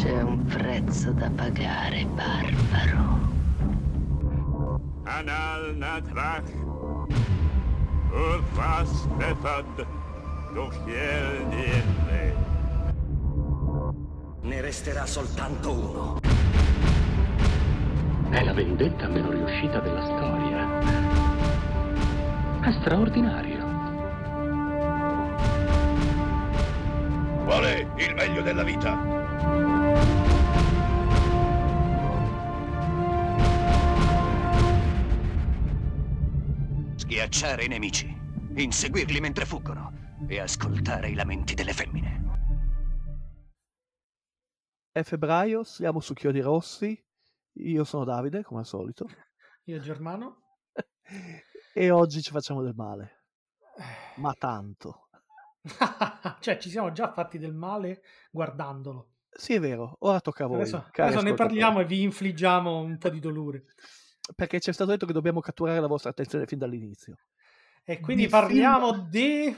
C'è un prezzo da pagare, barbaro. Anal natrach. Urfas befad. Dochiel niente. Ne resterà soltanto uno. È la vendetta meno riuscita della storia. È straordinario. Qual è il meglio della vita? Schiacciare i nemici, inseguirli mentre fuggono e ascoltare i lamenti delle femmine. È febbraio, siamo su Chiodi Rossi. Io sono Davide, come al solito. Io Germano. e oggi ci facciamo del male. Ma tanto. cioè, ci siamo già fatti del male guardandolo. Sì, è vero. Ora tocca a voi. Adesso, adesso ne parliamo e vi infliggiamo un po' di dolore. Perché ci è stato detto che dobbiamo catturare la vostra attenzione fin dall'inizio. E quindi Di parliamo film- di...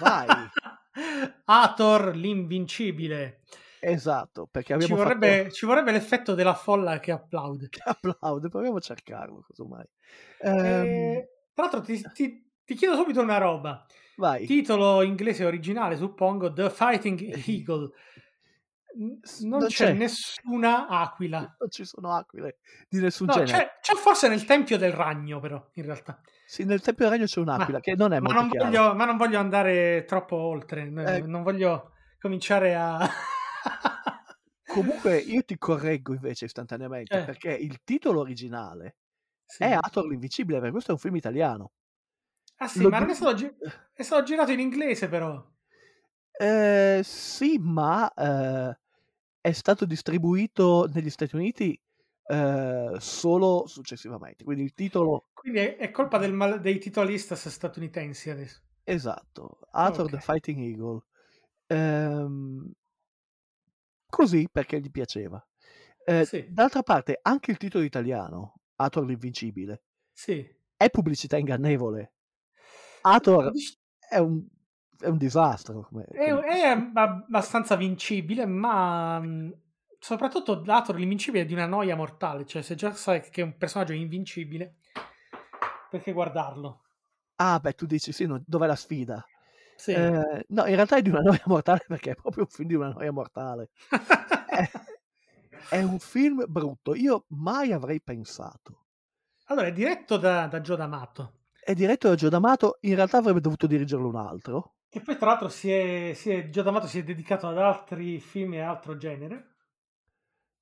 Vai. Ator l'invincibile. Esatto, perché Ci abbiamo vorrebbe, fatto... ci vorrebbe l'effetto della folla che applaude. Applaude, proviamo a cercarlo, casomai. Eh, Ehm, tra l'altro ti, ti- ti chiedo subito una roba. vai. Titolo inglese originale, suppongo, The Fighting Eagle. Non, Non c'è, c'è. nessuna aquila. Non ci sono aquile di nessun No, genere. c'è, c'è forse nel Tempio del Ragno, però, in realtà. Sì, nel Tempio del Ragno c'è un'aquila Ma- che non è Ma molto non, voglio, ma non voglio andare troppo oltre. Eh. Non voglio cominciare a... Comunque io ti correggo invece istantaneamente Eh. perché il titolo originale Sì. è Ator l'invincibile, perché questo è un film italiano. Ah sì, Lo ma non è stato, gi- è stato girato in inglese, però. Eh, sì, ma eh, è stato distribuito negli Stati Uniti eh, solo successivamente. Quindi il titolo Quindi è, è colpa mal- dei titolists statunitensi adesso. esatto, Ator Ok. the Fighting Eagle. Ehm, così perché gli piaceva. Eh, Sì. D'altra parte, anche il titolo italiano, Ator l'invincibile, Sì. è pubblicità ingannevole. Ator è un, è un disastro. È, è abbastanza vincibile, ma mh, soprattutto dato l'invincibile è di una noia mortale. Cioè, se già sai che un personaggio è invincibile, perché guardarlo? Ah, beh, tu dici sì, no, dov'è la sfida? Sì. Eh, no, in realtà è di una noia mortale perché è proprio un film di una noia mortale. È, è un film brutto. Io mai avrei pensato. allora, è diretto da, da Gio D'Amato. È diretto da Gio D'Amato, in realtà avrebbe dovuto dirigerlo un altro. Che poi, tra l'altro, si è, si è- Gio D'Amato si è dedicato ad altri film e altro genere,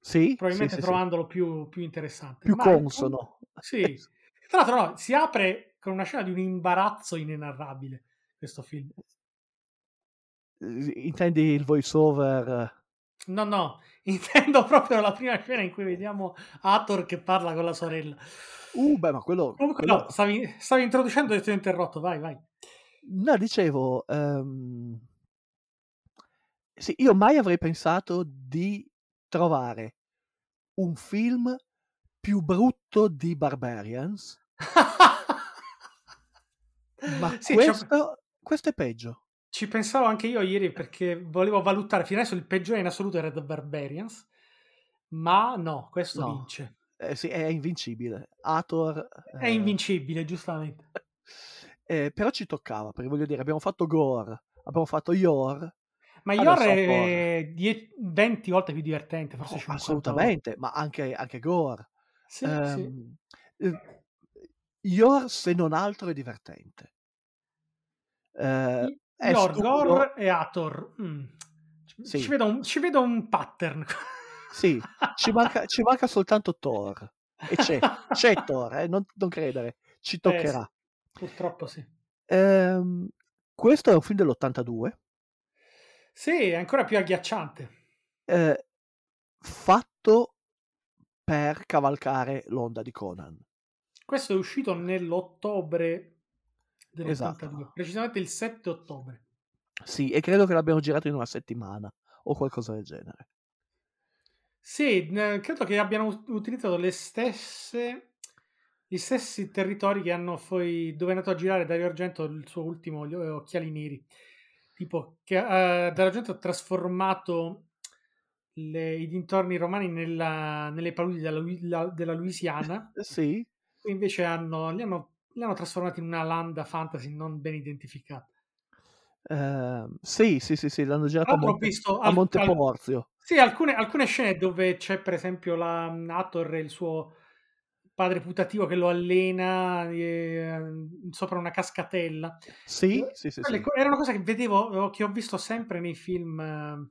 Sì, probabilmente sì, sì, trovandolo Più, più interessante. più Ma- consono. Sì. Tra l'altro, no, si apre con una scena di un imbarazzo inenarrabile. Questo film. Intendi il voice over? No, no, intendo proprio la prima scena in cui vediamo Ator che parla con la sorella. Uh, beh, ma quello... Comunque, quello- no, stavi, stavi introducendo e ti ho interrotto. Vai, vai. No, dicevo, ehm, sì, io mai avrei pensato di trovare un film più brutto di Barbarians, ma Sì, questo, questo è peggio. ci pensavo anche io ieri perché volevo valutare fino adesso il peggiore in assoluto era The Barbarians. Ma no, questo No. vince. Eh, sì, è invincibile. Ator... È eh, invincibile, giustamente. Eh, però ci toccava, perché voglio dire, abbiamo fatto Gore, abbiamo fatto Yor, Ma Yor è 10 20 volte più divertente, forse Oh, 50 assolutamente, ma anche, anche Gore. Sì, sì. Ehm, eh, Yor, se non altro, è divertente. Eh, è Yor, stupido. Gore e Ator. Mm. Ci- Sì. Ci, vedo un, ci vedo un pattern. Sì, ci manca, ci manca soltanto Thor. E c'è, c'è Thor, eh, non, non credere, ci toccherà. Purtroppo sì. Ehm, questo è un film dell'82, Sì, è ancora più agghiacciante. eh, fatto per cavalcare l'onda di Conan. Questo è uscito nell'ottobre dell'82, Esatto. precisamente il 7 ottobre. Sì, e credo che l'abbiamo girato in una settimana o qualcosa del genere. Sì, credo che abbiano ut- utilizzato le stesse gli stessi territori che hanno poi dove è andato a girare Dario Argento il suo ultimo Gli Occhiali Neri. Tipo che eh, Dario Argento ha trasformato le- i dintorni romani nella- nelle paludi della, la- della Louisiana. Sì, Qui invece hanno, li, hanno, li hanno trasformati in una landa fantasy non ben identificata. ehm, sì, sì, sì, sì, l'hanno girato a, Monte, visto a al- Monteporzio. Sì, alcune, alcune scene dove c'è per esempio la Hathor e il suo padre putativo che lo allena eh, sopra una cascatella. Sì, Eh, sì, sì, sì. Era una cosa che vedevo, che ho visto sempre nei film eh,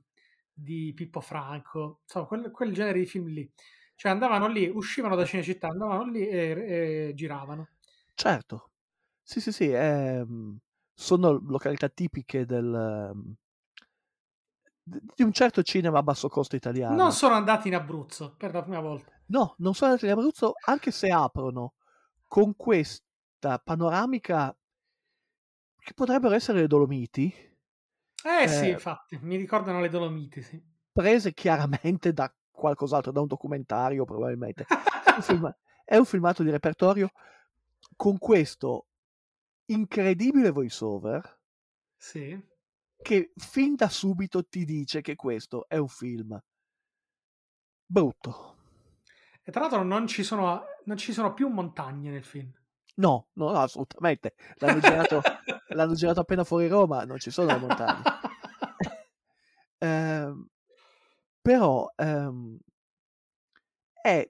di Pippo Franco, insomma, quel, quel genere di film lì. Cioè andavano lì, uscivano da Cinecittà, andavano lì e, e giravano. Certo. Sì, sì, sì, ehm, sono località tipiche del, ehm, di un certo cinema a basso costo italiano. Non sono andati in Abruzzo per la prima volta. No, non sono andati in Abruzzo, anche se aprono con questa panoramica che potrebbero essere le Dolomiti, Eh sì, Eh. infatti, mi ricordano le Dolomiti, sì. prese chiaramente da qualcos'altro, da un documentario probabilmente. Un film- è un filmato di repertorio con questo incredibile voiceover Sì. che fin da subito ti dice che questo è un film brutto. E tra l'altro non ci sono, non ci sono più montagne nel film. No, no, no, assolutamente. L'hanno girato, l'hanno girato appena fuori Roma, non ci sono le montagne. Ehm, però ehm, è,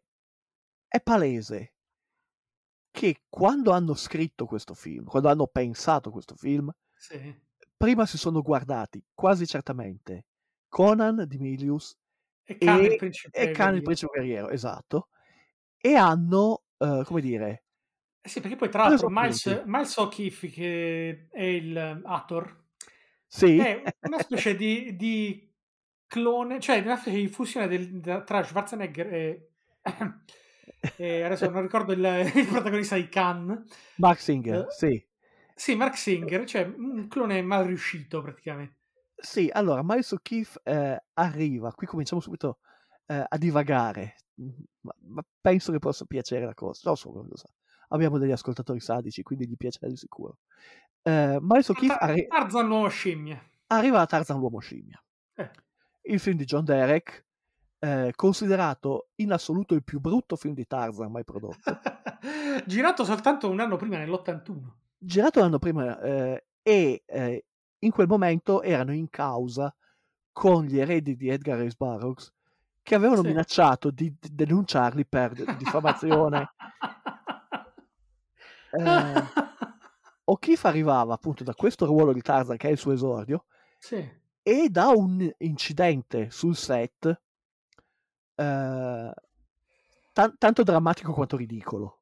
è palese che quando hanno scritto questo film, quando hanno pensato questo film, Sì. prima si sono guardati quasi certamente Conan di Milius E Khan il principe. e Khan il guerriero. principe guerriero, esatto, e hanno, eh, come dire, Eh Sì, perché poi tra l'altro Miles. Miles O'Keefe, che è il Hathor, Sì, è una specie di, di clone, cioè una specie di fusione del- tra Schwarzenegger e, e adesso non ricordo il, il protagonista di Khan. Mark Singer, Eh, sì. Sì, Mark Singer, cioè un clone mal riuscito praticamente. Sì, allora, Miles O'Keefe eh, arriva, qui cominciamo subito eh, a divagare, Mm, ma, ma penso che possa piacere la cosa, non so come lo sa. Abbiamo degli ascoltatori sadici, quindi gli piacerà di sicuro. Eh, Miles O'Keefe arri- Tarzan l'uomo scimmia. arriva a Tarzan l'uomo scimmia, Eh. il film di John Derek, eh, considerato in assoluto il più brutto film di Tarzan mai prodotto, Girato soltanto un anno prima, nell'81. girato l'anno prima eh, e eh, in quel momento erano in causa con gli eredi di Edgar Rice Burroughs che avevano Sì. minacciato di, di denunciarli per diffamazione. Eh, O'Keefe arrivava appunto da questo ruolo di Tarzan che è il suo esordio sì. e da un incidente sul set eh, tan- tanto drammatico quanto ridicolo.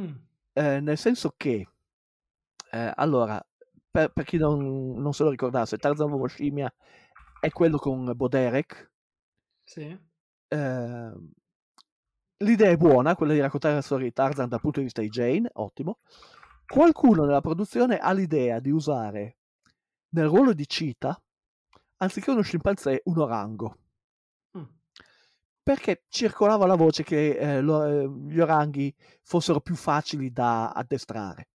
Mm. Eh, nel senso che, eh, allora, per, per chi non, non se lo ricordasse, Tarzan l'uomo scimmia è quello con Boderek. Sì. Eh, l'idea è buona, quella di raccontare la storia di Tarzan dal punto di vista di Jane, ottimo. Qualcuno nella produzione ha l'idea di usare nel ruolo di Cheetah, anziché uno scimpanzé, un orango. Mm. Perché circolava la voce che eh, lo- eh, gli oranghi fossero più facili da addestrare.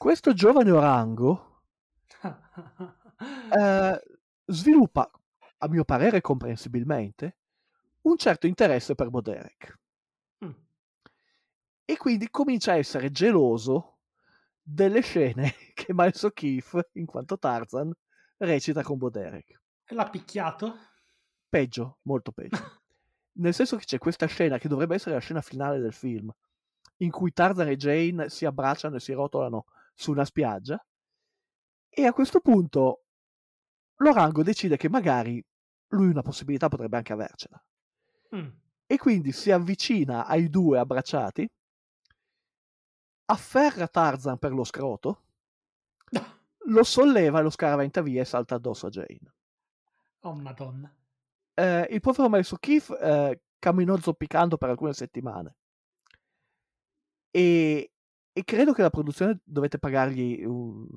Questo giovane orango eh, sviluppa, a mio parere comprensibilmente, un certo interesse per Boderek Mm. e quindi comincia a essere geloso delle scene che Miles O'Keefe, in quanto Tarzan, recita con Boderek. E L'ha picchiato? Peggio, molto peggio. Nel senso che c'è questa scena che dovrebbe essere la scena finale del film, in cui Tarzan e Jane si abbracciano e si rotolano su una spiaggia, e a questo punto l'orango decide che magari lui una possibilità potrebbe anche avercela. Mm. E quindi si avvicina ai due abbracciati, afferra Tarzan per lo scroto, lo solleva e lo scaraventa via e salta addosso a Jane. Oh madonna. Eh, il povero Miles O'Keefe eh, camminò zoppicando per alcune settimane e, e credo che la produzione dovette pagargli um,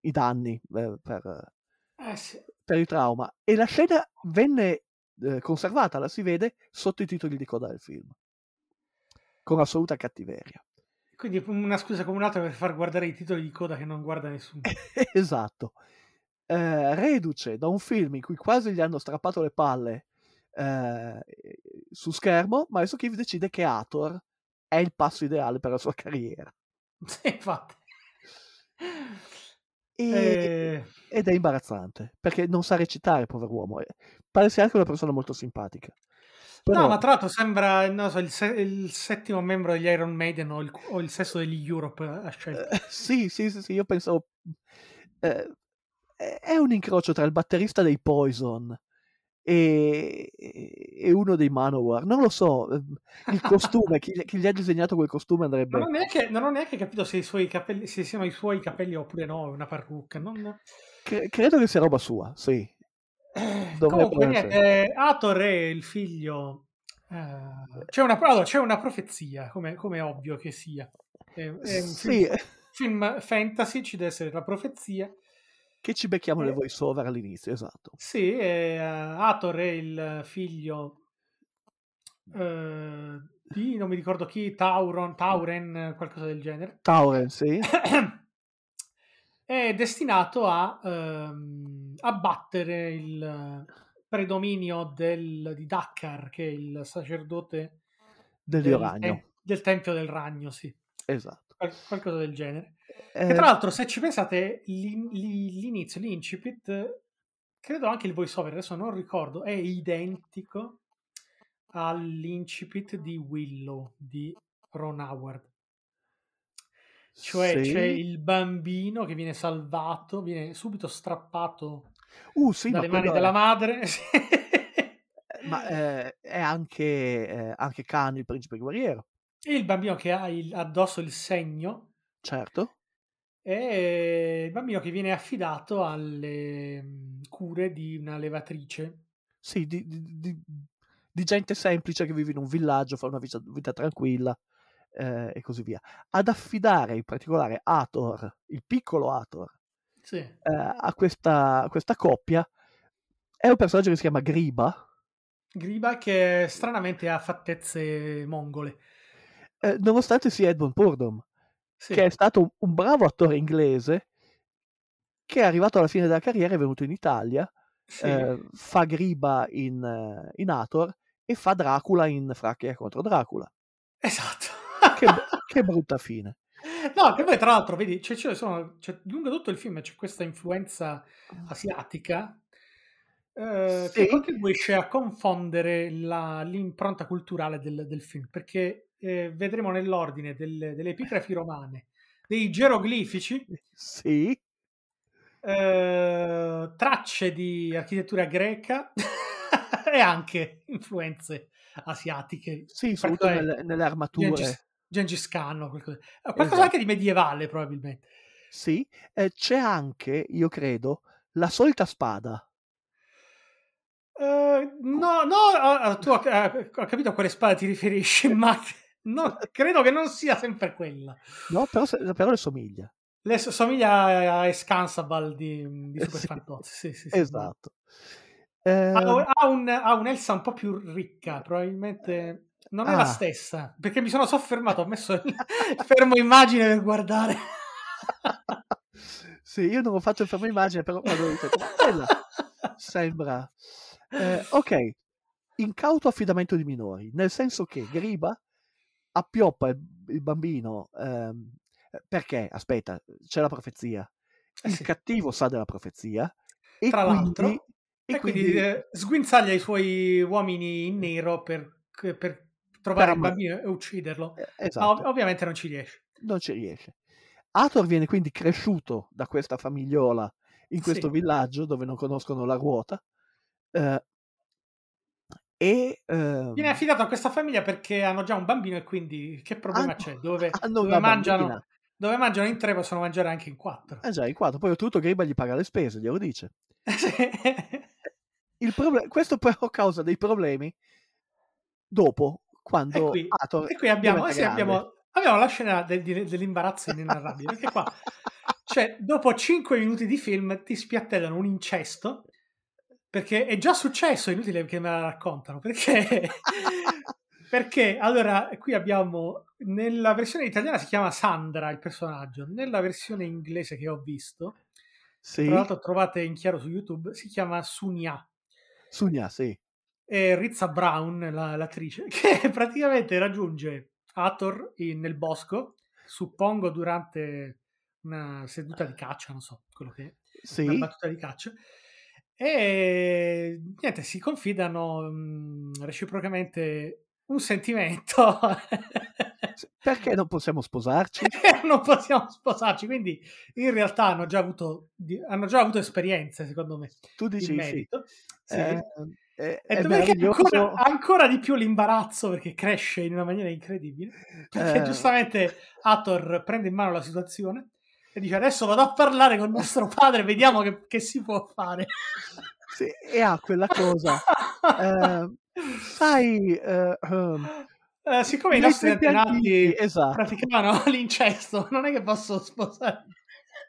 i danni eh, per, Eh sì. per il trauma e la scena venne eh, conservata, la si vede sotto i titoli di coda del film con assoluta cattiveria Quindi una scusa come un'altra per far guardare i titoli di coda che non guarda nessuno. esatto eh, reduce da un film in cui quasi gli hanno strappato le palle eh, su schermo, Maestro Keith decide che Hathor è il passo ideale per la sua carriera. Sì, infatti. E- Eh, Ed è imbarazzante perché non sa recitare, pover'uomo. Pare sia anche una persona molto simpatica. Però, No, ma tra l'altro sembra non so, il, se- il settimo membro degli Iron Maiden o il, o il sesto degli Europe a scelta. eh, sì, sì, sì, sì, io pensavo. è è un incrocio tra il batterista dei Poison e, e uno dei Manowar. Non lo so. eh, Il costume, chi, chi gli ha disegnato quel costume andrebbe. Non ho, neanche, non ho neanche capito se, i suoi capelli, se siano i suoi capelli oppure no, una parrucca. Non... Cre- credo che sia roba sua, sì. Eh, Comunque, niente, Hathor è il figlio. eh, c'è, una, allora, c'è una profezia, come, come è ovvio che sia. È, è Sì, film, film fantasy, ci deve essere la profezia. Che ci becchiamo le Eh. voice over all'inizio, esatto. Sì, eh, Hathor è il figlio eh, di non mi ricordo chi, Tauron, Tauren, qualcosa del genere. Tauren, sì. è destinato a ehm, abbattere il predominio del, di Dakkar, che è il sacerdote Del del, del Tempio del Ragno, sì, Esatto. qual- qualcosa del genere. Eh, Che tra l'altro, se ci pensate, l'in- li- l'inizio, l'incipit, credo anche il voiceover, adesso non ricordo, è identico all'incipit di Willow di Ron Howard. Cioè sì. c'è il bambino che viene salvato, viene subito strappato Uh, sì, ma dalle mani quello della è- madre. ma eh, è anche, eh, anche Khan, il principe guerriero, E il bambino che ha il- addosso il segno certo. È il bambino che viene affidato alle mm, cure di una levatrice. Sì, di, di- di- gente semplice che vive in un villaggio, fa una vita, vita tranquilla eh, e così via. Ad affidare in particolare Hathor, il piccolo Hathor, Sì. eh, a, questa, a questa coppia è un personaggio che si chiama Griba. Griba che stranamente ha fattezze mongole. eh, nonostante sia Edmund Purdom, Sì. che è stato un, un bravo attore inglese che è arrivato alla fine della carriera, è venuto in Italia, Sì. eh, fa Griba in, in Hathor e fa Dracula in Fracchia contro Dracula. Esatto. Che, che brutta fine. No, che poi tra l'altro, vedi, c'è, c'è- sono- c'è- lungo tutto il film c'è questa influenza asiatica eh, Sì. che contribuisce a confondere la- l'impronta culturale del, del film, perché eh, vedremo nell'ordine delle, delle epigrafi romane, dei geroglifici, Sì, eh, tracce di architettura greca e anche influenze asiatiche. sì, soprattutto nelle, nelle armature. Gengis, Gengis Khan qualcosa, eh, qualcosa Esatto. anche di medievale probabilmente. Sì, eh, c'è anche, io credo, la solita spada. Eh, no, no, ah, tu hai hai capito a quale spada ti riferisci, ma no, credo che non sia sempre quella. No, però, però le somiglia. Le so- somiglia a Escansabal di, di Eh, Super sì. Fantozzi. Sì, sì, sì. Esatto. Eh, Ha, ha un, ha un'Elsa un po' più ricca, probabilmente non è la Ah. stessa, perché mi sono soffermato, ho messo il fermo immagine per guardare. sì, io non ho fatto il fermo immagine, però quando ho detto, ma quella sembra... Eh, ok, incauto affidamento di minori, nel senso che Griba appioppa il, il bambino ehm, perché, aspetta, c'è la profezia. Eh Il cattivo sa della profezia e Tra quindi, l'altro, E quindi eh, sguinzaglia i suoi uomini in nero per, per trovare Per il bambino e ucciderlo. eh, esatto, ov- ovviamente non ci riesce. non ci riesce. Hathor viene quindi cresciuto da questa famigliola in questo Sì. villaggio dove non conoscono la ruota eh, e ehm, Viene affidato a questa famiglia perché hanno già un bambino e quindi che problema hanno- c'è? Dove, dove mangiano, dove mangiano in tre possono mangiare anche in quattro. Eh già, in quattro. Poi oltretutto Griba gli paga le spese, glielo dice. Sì. Il proble- questo però causa dei problemi dopo, E quando qui, Hathor e qui abbiamo, sì, abbiamo, abbiamo la scena del- dell'imbarazzo inenarrabile. Perché qua, cioè, dopo 5 minuti di film ti spiattellano un incesto perché è già successo, è inutile che me la raccontano. Perché, perché allora qui abbiamo nella versione italiana si chiama Sandra il personaggio, nella versione inglese che ho visto Sì, tra l'altro trovate in chiaro su YouTube, si chiama Sunia. Sugna, sì. E Rizza Brown, la- l'attrice, che praticamente raggiunge Hathor in- nel bosco, suppongo durante una seduta di caccia, non so quello che è, una Sì, battuta di caccia. E niente, si confidano mh, reciprocamente un sentimento. Perché non possiamo sposarci? non possiamo sposarci, quindi in realtà hanno già avuto, hanno già avuto esperienze, secondo me, Tu dici sì. merito. Sì. Eh, è, E è ancora, ancora di più l'imbarazzo perché cresce in una maniera incredibile. Perché Eh. giustamente Hathor prende in mano la situazione e dice adesso vado a parlare con nostro padre, vediamo che, che si può fare. Sì, e ha quella cosa. eh, sai, eh, ehm, Eh, siccome i nostri antenati esatto. praticavano l'incesto, non è che posso sposare.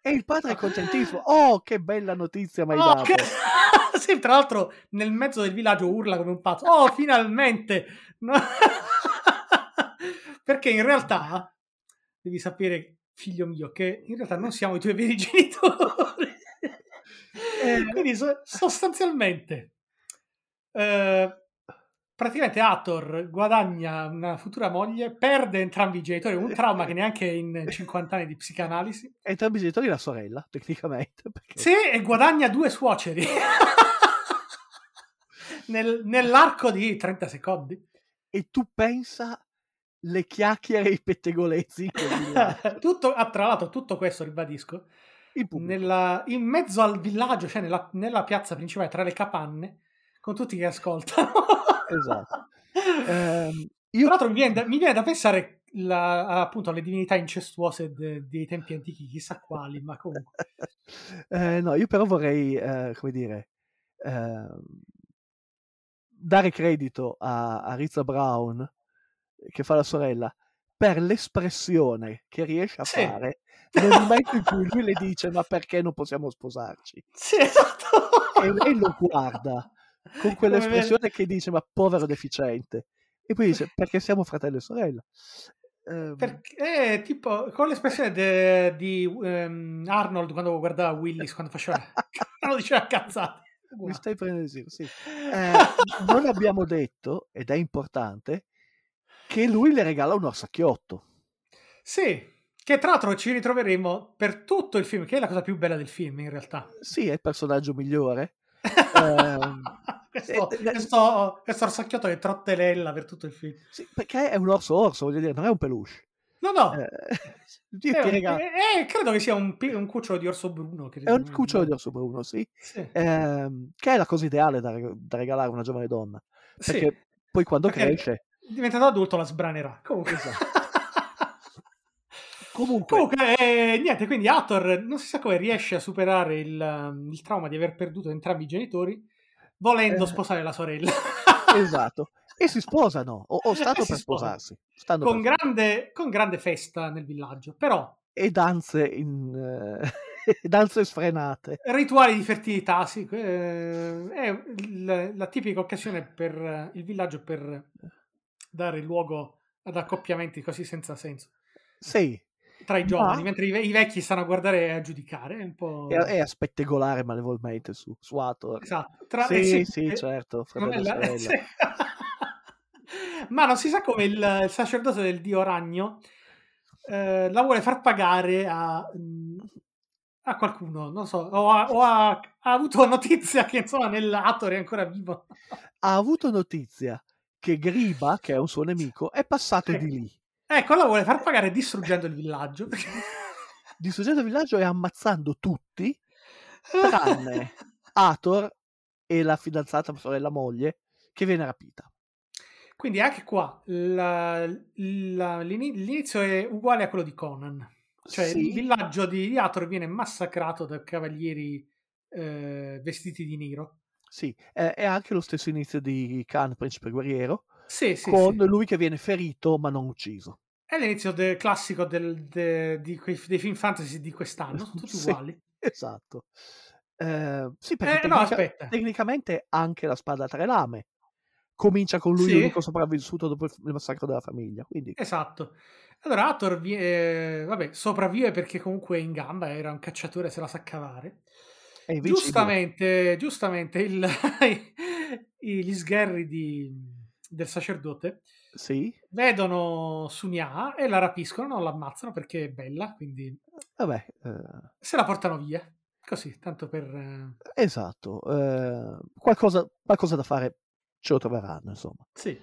E il padre è contentissimo. Oh, che bella notizia mi hai Oh, che- sì, tra l'altro nel mezzo del villaggio urla come un pazzo. Oh, finalmente! No- Perché in realtà devi sapere, figlio mio, che in realtà non siamo i tuoi veri genitori. Eh. Quindi so- sostanzialmente eh, praticamente Hathor guadagna una futura moglie, perde entrambi i genitori, un trauma che neanche in 50 anni di psicanalisi. Entrambi i genitori la sorella, tecnicamente. Perché... Sì, e guadagna due suoceri. Nel- nell'arco di 30 secondi. E tu pensa le chiacchiere e i pettegolezzi tutto, ah, tra l'altro, tutto questo, ribadisco, nella- in mezzo al villaggio, cioè nella, nella piazza principale, tra le capanne, con tutti che ascoltano. Esatto. Tra io l'altro mi viene da, mi viene da pensare la- appunto alle divinità incestuose de- dei tempi antichi, chissà quali, ma comunque. Eh, no, io però vorrei, eh, come dire, ehm, dare credito a, a Rizza Brown, eh, che fa la sorella, per l'espressione che riesce a Sì. fare nel momento in cui lui le dice ma perché non possiamo sposarci? Sì, esatto. E lei lo guarda con quell'espressione che dice ma povero deficiente. E poi dice perché siamo fratello e sorella. Ehm, Perché è tipo con l'espressione de- di ehm, Arnold quando guardava Willis quando faceva quando diceva cazzate. Mi stai prendendo in giro, sì. Eh, non abbiamo detto, ed è importante, che lui le regala un orsacchiotto. Sì, che tra l'altro ci ritroveremo per tutto il film, che è la cosa più bella del film in realtà. Sì, è il personaggio migliore. Ehm, questo, eh, eh, questo, questo orsacchiotto che trottelella per tutto il film. sì, perché è un orso orso, voglio dire, non è un peluche. No, no, Eh, è- credo che sia un, un cucciolo di orso bruno. che- è un cucciolo di orso bruno, sì. Sì, Ehm, che è la cosa ideale da, da regalare a una giovane donna. sì. Perché poi quando Perché cresce... diventato adulto la sbranerà. Comunque. Esatto. Comunque, Comunque, eh, niente, quindi Hathor non si sa come riesce a superare il, um, il trauma di aver perduto entrambi i genitori volendo Eh. sposare la sorella. esatto. E si sposano, o, o stanno E per sposarsi. Stanno con, per- grande, con grande festa nel villaggio, però E danze, in, eh, danze sfrenate. rituali di fertilità, sì, eh, è la tipica occasione per il villaggio per dare luogo ad accoppiamenti così senza senso Sì, tra i giovani, Ma- mentre i, ve- i vecchi stanno a guardare e a giudicare. È un po'... e, e a spettegolare malevolmente su, su Hathor. Esatto. Tra- Sì, sì, eh, certo, la- sì. Ma non si sa come il, il sacerdote del dio ragno eh, la vuole far pagare a, mm, a qualcuno, non so, o, ha, o ha- ha avuto notizia che insomma nell'Ator è ancora vivo. Ha avuto notizia che Griba, che è un suo nemico, è passato Sì. di lì, Ecco, la vuole far pagare distruggendo il villaggio. perché- distruggendo il villaggio e ammazzando tutti, tranne Hathor e la fidanzata, sorella moglie, che viene rapita. Quindi anche qua la- la- l'ini- l'inizio è uguale a quello di Conan. Cioè Sì. il villaggio di, Hathor viene massacrato da cavalieri eh, vestiti di nero. Sì, è, è anche lo stesso inizio di Khan, principe guerriero, Sì, sì, con sì. lui che viene ferito ma non ucciso. È l'inizio del classico del- de- di quei- dei film fantasy di quest'anno, sono tutti uguali. Esatto. Eh, sì, perché Eh, no, tecnica- aspetta. tecnicamente anche la spada a tre lame comincia con lui Sì. l'unico sopravvissuto dopo il massacro della famiglia. Quindi, Esatto. Allora Hathor vi- eh, vabbè, sopravvive perché comunque è in gamba, era un cacciatore, se la sa cavare. Giustamente, giustamente il- gli sgherri di- del sacerdote Sì, vedono Sunia e la rapiscono, non l'ammazzano perché è bella, quindi vabbè, eh, se la portano via. Così, tanto per... eh, esatto. eh, qualcosa, qualcosa da fare ce lo troveranno, insomma. Sì.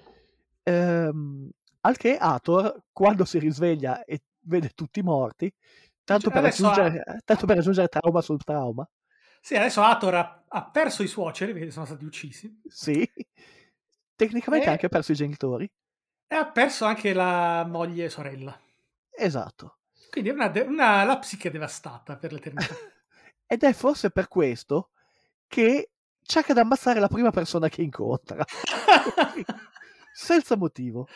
Ehm, al che Hathor, quando si risveglia e vede tutti morti, tanto Cioè, per, adesso aggiungere, tanto per aggiungere trauma sul trauma, Sì, adesso Hathor ha, ha perso i suoceri perché sono stati uccisi sì, tecnicamente E- ha anche perso i genitori, e ha perso anche la moglie e sorella. esatto. Quindi è una, de- una- la psiche devastata per l'eternità. Ed è forse per questo che cerca di ammazzare la prima persona che incontra, senza motivo,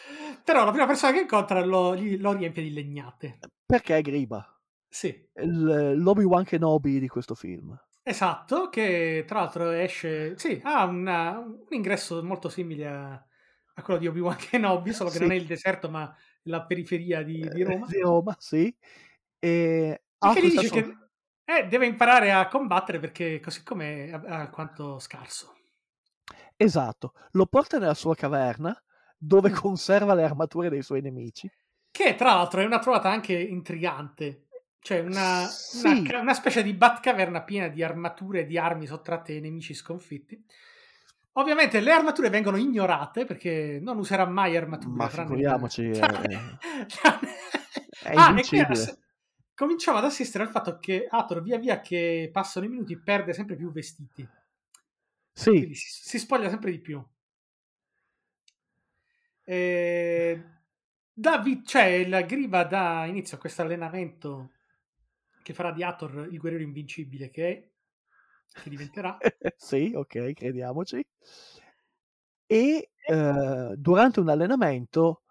Però la prima persona che incontra lo, lo riempie di legnate. perché è Griba, Sì, l'Obi-Wan Kenobi di questo film. Esatto, che tra l'altro esce... Sì, ha una- un ingresso molto simile a, a quello di Obi-Wan Kenobi, solo che Sì. non è il deserto ma la periferia di, di Roma. Eh, Di Roma, sì. E E che dice che eh, deve imparare a combattere perché così com'è è alquanto scarso. Esatto, lo porta nella sua caverna dove conserva le armature dei suoi nemici. Che tra l'altro è una trovata anche intrigante. Cioè una, Sì. una una specie di Batcaverna piena di armature e di armi sottratte ai nemici sconfitti. Ovviamente le armature vengono ignorate perché non userà mai armature. Ma tranne- figuriamoci, eh, tranne- È Ah, e ass- cominciamo ad assistere al fatto che Hathor via via che passano i minuti perde sempre più vestiti. Sì, Quindi si, si spoglia sempre di più. E... Da vi- cioè, la Griva dà inizio a questo allenamento che farà di Hathor il guerriero invincibile che è, che diventerà. sì, ok, crediamoci. E eh, durante un allenamento,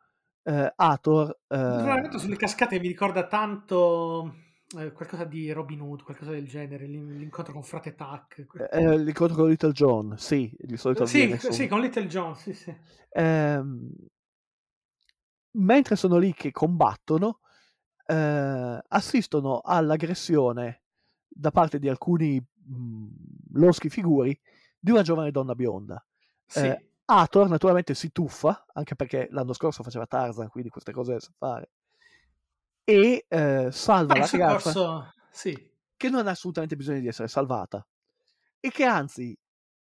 eh, Hathor... eh, L'allenamento sulle cascate mi ricorda tanto eh, qualcosa di Robin Hood, qualcosa del genere, l'in- l'incontro con Frate Tac. que- eh, l'incontro con Little John, sì, di solito Sì, sì, con Little John, sì, sì. Ehm, mentre sono lì che combattono, eh, assistono all'aggressione da parte di alcuni mh, loschi figuri di una giovane donna bionda. Sì. Eh, Hathor naturalmente si tuffa, anche perché l'anno scorso faceva Tarzan, quindi queste cose sa fare, e eh, salva la ragazza sì. che non ha assolutamente bisogno di essere salvata e che anzi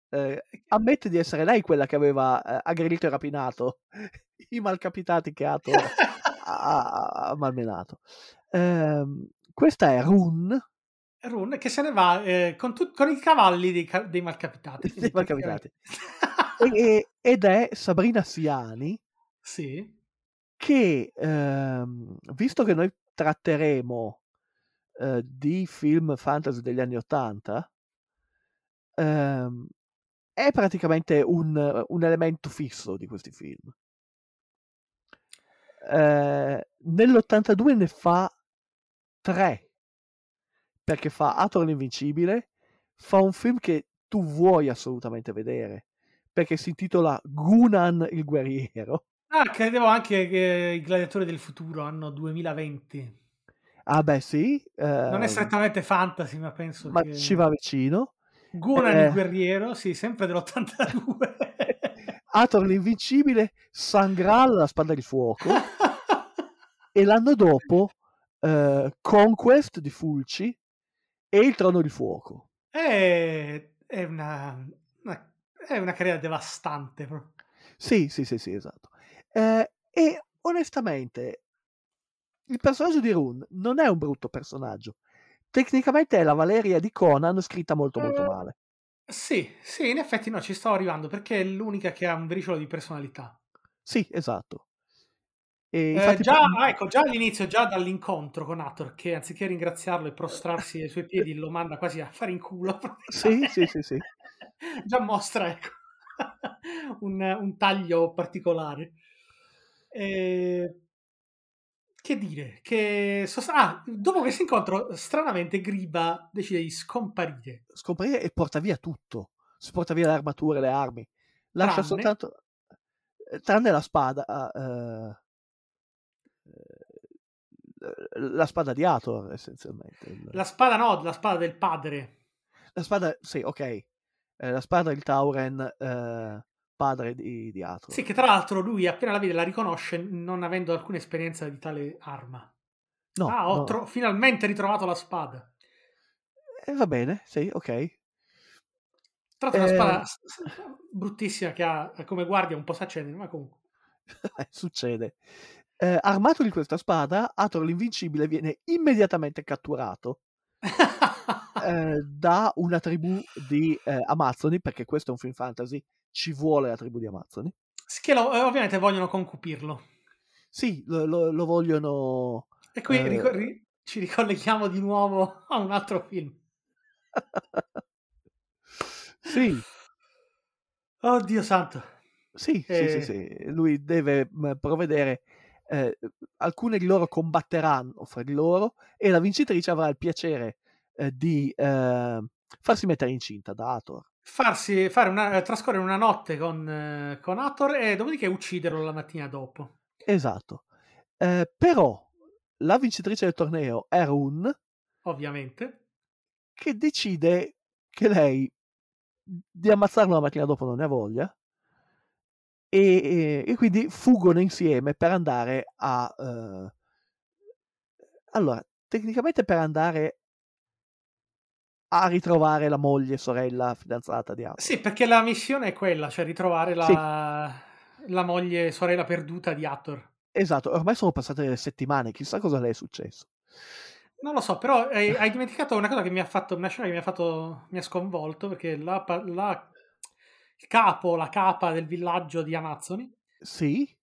eh, ammette di essere lei quella che aveva eh, aggredito e rapinato i malcapitati che Hathor ha, malmenato. Ehm, questa è Run Run che se ne va eh, con, tut- con i cavalli dei, ca- dei malcapitati. Dei malcapitati. e- ed è Sabrina Siani sì. che, ehm, visto che noi tratteremo eh, di film fantasy degli anni Ottanta, ehm, è praticamente un, un elemento fisso di questi film. Eh, nell'82 ne fa tre, perché fa Hathor l'invincibile, fa un film che tu vuoi assolutamente vedere, perché si intitola Gunan il guerriero. Ah, credevo anche che i gladiatori del futuro hanno 2020. Ah beh sì, Non è ehm, strettamente fantasy, ma penso ma che... ci va vicino. Gunan Eh. il guerriero, sì, sempre dell'82. Hathor l'invincibile, Sangral la spada di fuoco e l'anno dopo eh, Conquest di Fulci e il trono di fuoco. è, è una, una- è una carriera devastante. proprio. Sì, sì, sì, sì, esatto. Eh, e onestamente il personaggio di Rune non è un brutto personaggio. Tecnicamente è la Valeria di Conan scritta molto molto Eh, male. Sì, sì, in effetti no, ci stavo arrivando perché è l'unica che ha un briciolo di personalità. Sì, esatto. E Eh, già, ah, ecco, già all'inizio, già dall'incontro con Hathor, che anziché ringraziarlo e prostrarsi ai suoi piedi, lo manda quasi a fare in culo. Sì, sì, sì, sì. già mostra ecco, un, un taglio particolare. Eh, che dire? Che sost- ah, dopo questo incontro, stranamente Griba decide di scomparire. scomparire e porta via tutto. Si porta via le armature, le armi. Lascia Tranne- soltanto, eh, tranne la spada, eh, la spada di Hathor essenzialmente. La spada no, la spada del padre. La spada, sì, ok. La spada del Tauren, eh, padre di, di Hathor. Sì, che tra l'altro lui appena la vede la riconosce non avendo alcuna esperienza di tale arma. No, ah, ho no. tro- finalmente ritrovato la spada. Eh, va bene, sì, ok. Tra l'altro Eh, una spada bruttissima che ha come guardia un po' s'accende, ma comunque. Eh, Succede. Eh, armato di questa spada, Hathor l'invincibile viene immediatamente catturato eh, da una tribù di eh, Amazzoni, perché questo è un film fantasy, ci vuole la tribù di Amazzoni. che lo- eh, ovviamente vogliono concupirlo. Sì, lo, lo- lo vogliono... E qui Eh. rico- ri- ci ricolleghiamo di nuovo a un altro film. sì, Oddio santo. Sì, sì, Eh. sì, sì, lui deve mh, provvedere, eh, alcune di loro combatteranno fra di loro e la vincitrice avrà il piacere di eh, farsi mettere incinta da Hathor. Farsi, fare una, eh, trascorrere una notte con, eh, con Hathor e dopodiché ucciderlo la mattina dopo. Esatto. Eh, però la vincitrice del torneo è Run Ovviamente. che decide che lei di ammazzarlo la mattina dopo non ne ha voglia e, e- e quindi fuggono insieme per andare a... eh, allora, tecnicamente per andare a ritrovare la moglie, sorella, fidanzata di Hathor. Sì, perché la missione è quella, cioè ritrovare la, la moglie sorella perduta di Hathor. Esatto, ormai sono passate delle settimane, chissà cosa le è successo. Non lo so, però hai, hai dimenticato una cosa che mi ha fatto, una scena che mi ha fatto, mi ha sconvolto, perché la, la- il capo, la capa del villaggio di Amazzoni, Sì,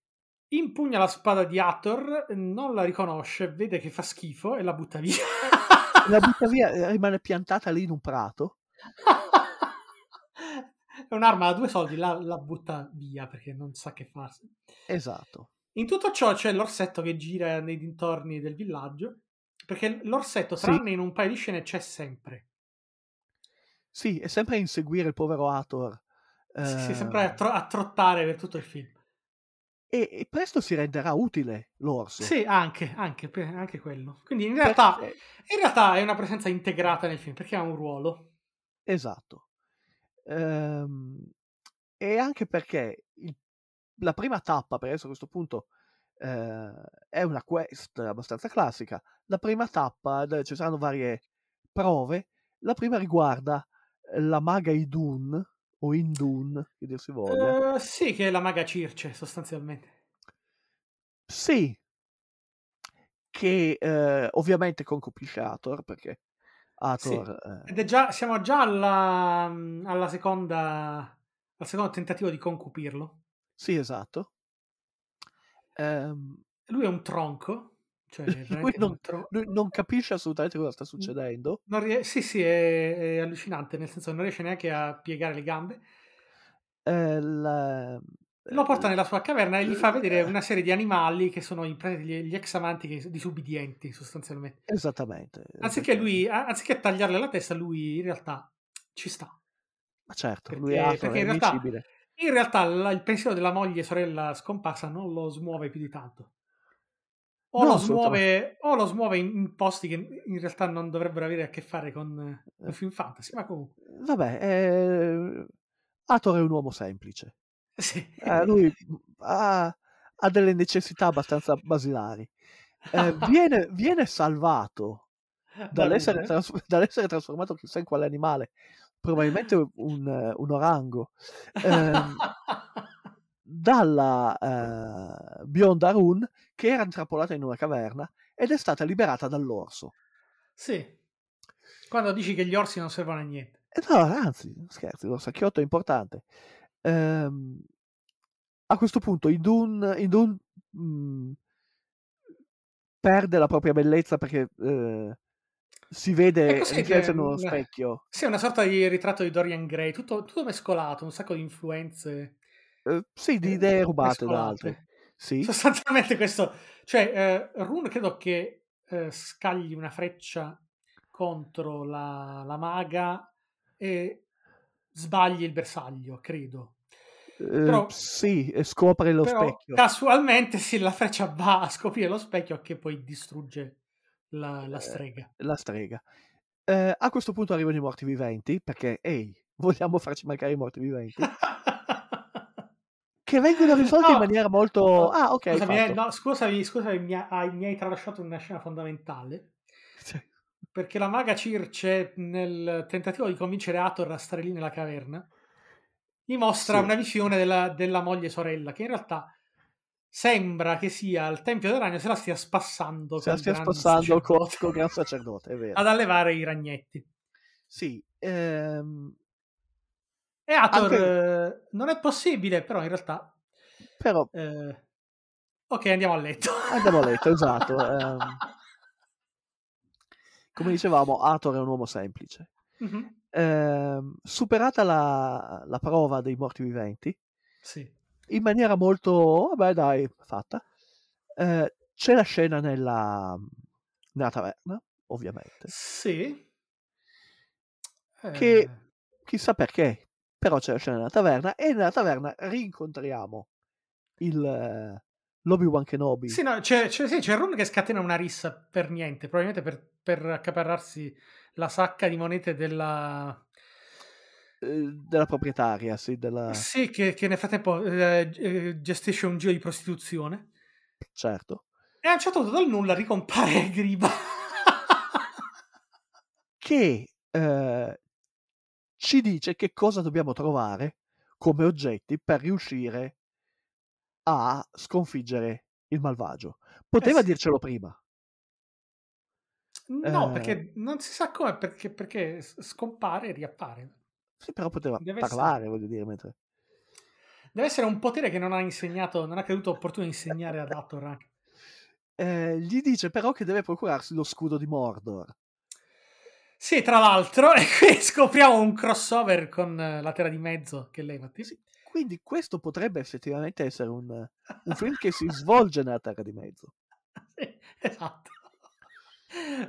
impugna la spada di Hathor, non la riconosce, vede che fa schifo e la butta via. la butta via, eh, rimane piantata lì in un prato. È un'arma da due soldi, la, la butta via perché non sa che farsi. Esatto. In tutto ciò c'è l'orsetto che gira nei dintorni del villaggio, perché l'orsetto, Sì. tranne in un paio di scene, c'è sempre. Sì, è sempre a inseguire il povero Hathor. Sì, sì, eh, sempre a, tro- a trottare per tutto il film. E, e presto si renderà utile l'orso. Sì, anche, anche, anche quello. Quindi in realtà, Perché- in realtà è una presenza integrata nel film, perché ha un ruolo. Esatto. Ehm, e anche perché il- la prima tappa, per adesso a questo punto, eh, è una quest abbastanza classica. La prima tappa, ci saranno varie prove. La prima riguarda la maga Idun, o Indun, che dir si voglia. Eh, sì, che è la maga Circe, sostanzialmente. Sì, che eh, ovviamente concupisce Hathor, perché Hathor... eh, Ed è già, siamo già alla, alla seconda, al secondo tentativo di concupirlo. sì, esatto. Ehm, Lui è un tronco. Cioè, lui, non, tro- lui non capisce assolutamente cosa sta succedendo. non rie- sì, sì, è, è allucinante, nel senso non riesce neanche a piegare le gambe. Eh, la- Lo porta nella sua caverna e gli fa vedere Eh, una serie di animali che sono in pratica gli, gli ex amanti disubbidienti, sostanzialmente. Esattamente. Anziché, lui, anziché tagliarle la testa, lui in realtà ci sta. Ma certo, Perché, lui è perché è in realtà, in realtà la- il pensiero della moglie sorella scomparsa non lo smuove più di tanto. O, No, lo, smuove, o lo smuove in, posti che in realtà non dovrebbero avere a che fare con eh, un film fantasy, ma comunque. Vabbè, eh, Hathor è un uomo semplice. Sì. Eh, lui ha, ha delle necessità abbastanza basilari. Eh, viene, viene salvato dall'essere, trans- dall'essere trasformato chissà in quale animale, probabilmente un, eh, un orango, ehm, dalla eh, bionda Run che era intrappolata in una caverna ed è stata liberata dall'orso. Sì. Quando dici che gli orsi non servono a niente. E no, anzi, scherzi, l'orsacchiotto è importante. Ehm, a questo punto Idun, Idun mh, perde la propria bellezza perché eh, si vede riflesso che- in uno eh, specchio. Sì, è una sorta di ritratto di Dorian Gray, tutto, tutto mescolato, un sacco di influenze. Eh, sì, di eh, idee rubate da altri. Sì, Sostanzialmente questo, cioè eh, Rune credo che eh, scagli una freccia contro la, la maga e sbagli il bersaglio, credo. Eh, Però- sì, e scopre lo Però specchio. casualmente sì, la freccia va a scoprire lo specchio che poi distrugge la, la Eh, strega. la strega. A questo punto arrivano i morti viventi, perché, ehi, vogliamo farci mancare i morti viventi, che vengono risolti in No. maniera molto... Ah, ok, Scusami, eh, no, scusami, scusami, mi, ha- mi hai tralasciato una scena fondamentale. Sì. Perché la maga Circe, nel tentativo di convincere Ator a stare lì nella caverna, gli mostra Sì. una visione della, della moglie sorella, che in realtà sembra che sia al Tempio del Ragno se la stia spassando, Se la stia spassando con, sacerdote, con gran sacerdote, è vero. ad allevare i ragnetti. Sì, ehm, E Ator Anche- eh, non è possibile, però in realtà... però eh, Ok, andiamo a letto. andiamo a letto, esatto. ehm, come dicevamo, Ator è un uomo semplice. Mhm, Ehm, superata la, la prova dei morti viventi, Sì. in maniera molto, vabbè dai, fatta, eh, c'è la scena nella, nella taverna, ovviamente, Sì. Che- Eh, chissà perché, però c'è la scena nella taverna e nella taverna rincontriamo il, eh, l'Obi-Wan Kenobi Sì, no, c'è, c'è, sì, c'è Run che scatena una rissa per niente, probabilmente per, per accaparrarsi la sacca di monete della... eh, della proprietaria, sì, della, Sì, che, che nel frattempo eh, eh, gestisce un giro di prostituzione. certo, E a un certo punto dal nulla ricompare Griba. che eh, ci dice che cosa dobbiamo trovare come oggetti per riuscire a sconfiggere il malvagio. Poteva Eh sì. dircelo prima. no, Eh. perché non si sa come, perché, perché scompare e riappare. Sì, però poteva Deve parlare, voglio dire, mentre... Deve essere un potere che non ha insegnato, non ha creduto opportuno insegnare ad Ator anche. Eh, gli dice però che deve procurarsi lo scudo di Mordor. Sì, tra l'altro, e qui scopriamo un crossover con eh, la Terra di Mezzo che levati. Sì, Quindi questo potrebbe effettivamente essere un, un film che si svolge nella Terra di Mezzo. Sì, esatto.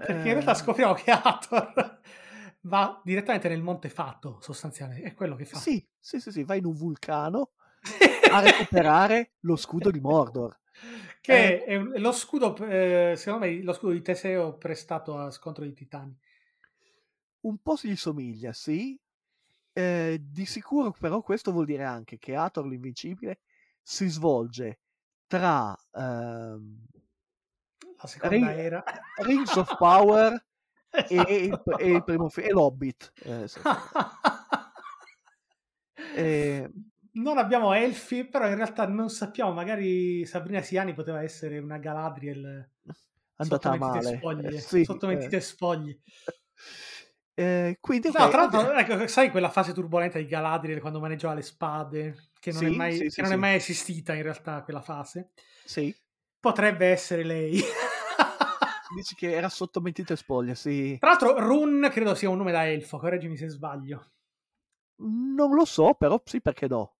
Perché in Eh. realtà scopriamo che Ator va direttamente nel Monte Fato, sostanzialmente. È quello che fa. Sì, sì, sì, sì, va in un vulcano a recuperare lo scudo di Mordor. che è un- è lo scudo, eh, secondo me, lo scudo di Teseo prestato a scontro di titani. Un po' si gli somiglia, sì. Eh, di sicuro però questo vuol dire anche che Ator l'invincibile si svolge tra ehm, La seconda Ri- era. Rings of Power e, Esatto. il, e il primo film, e l'Hobbit. eh, sì. Eh, non abbiamo elfi, però in realtà non sappiamo, magari Sabrina Siani poteva essere una Galadriel andata sotto male. spoglie. eh, sì, sotto eh. mentite spoglie. Eh, quindi, No, tra l'altro, ecco, sai quella fase turbolenta di Galadriel quando maneggiava le spade, che non, è, Sì, mai, sì, che sì, non è mai esistita in realtà quella fase? sì, Potrebbe essere lei. dici che era sotto mentite spoglie, sì. Tra l'altro, Run credo sia un nome da elfo, correggimi se sbaglio. Non lo so, però sì, perché no.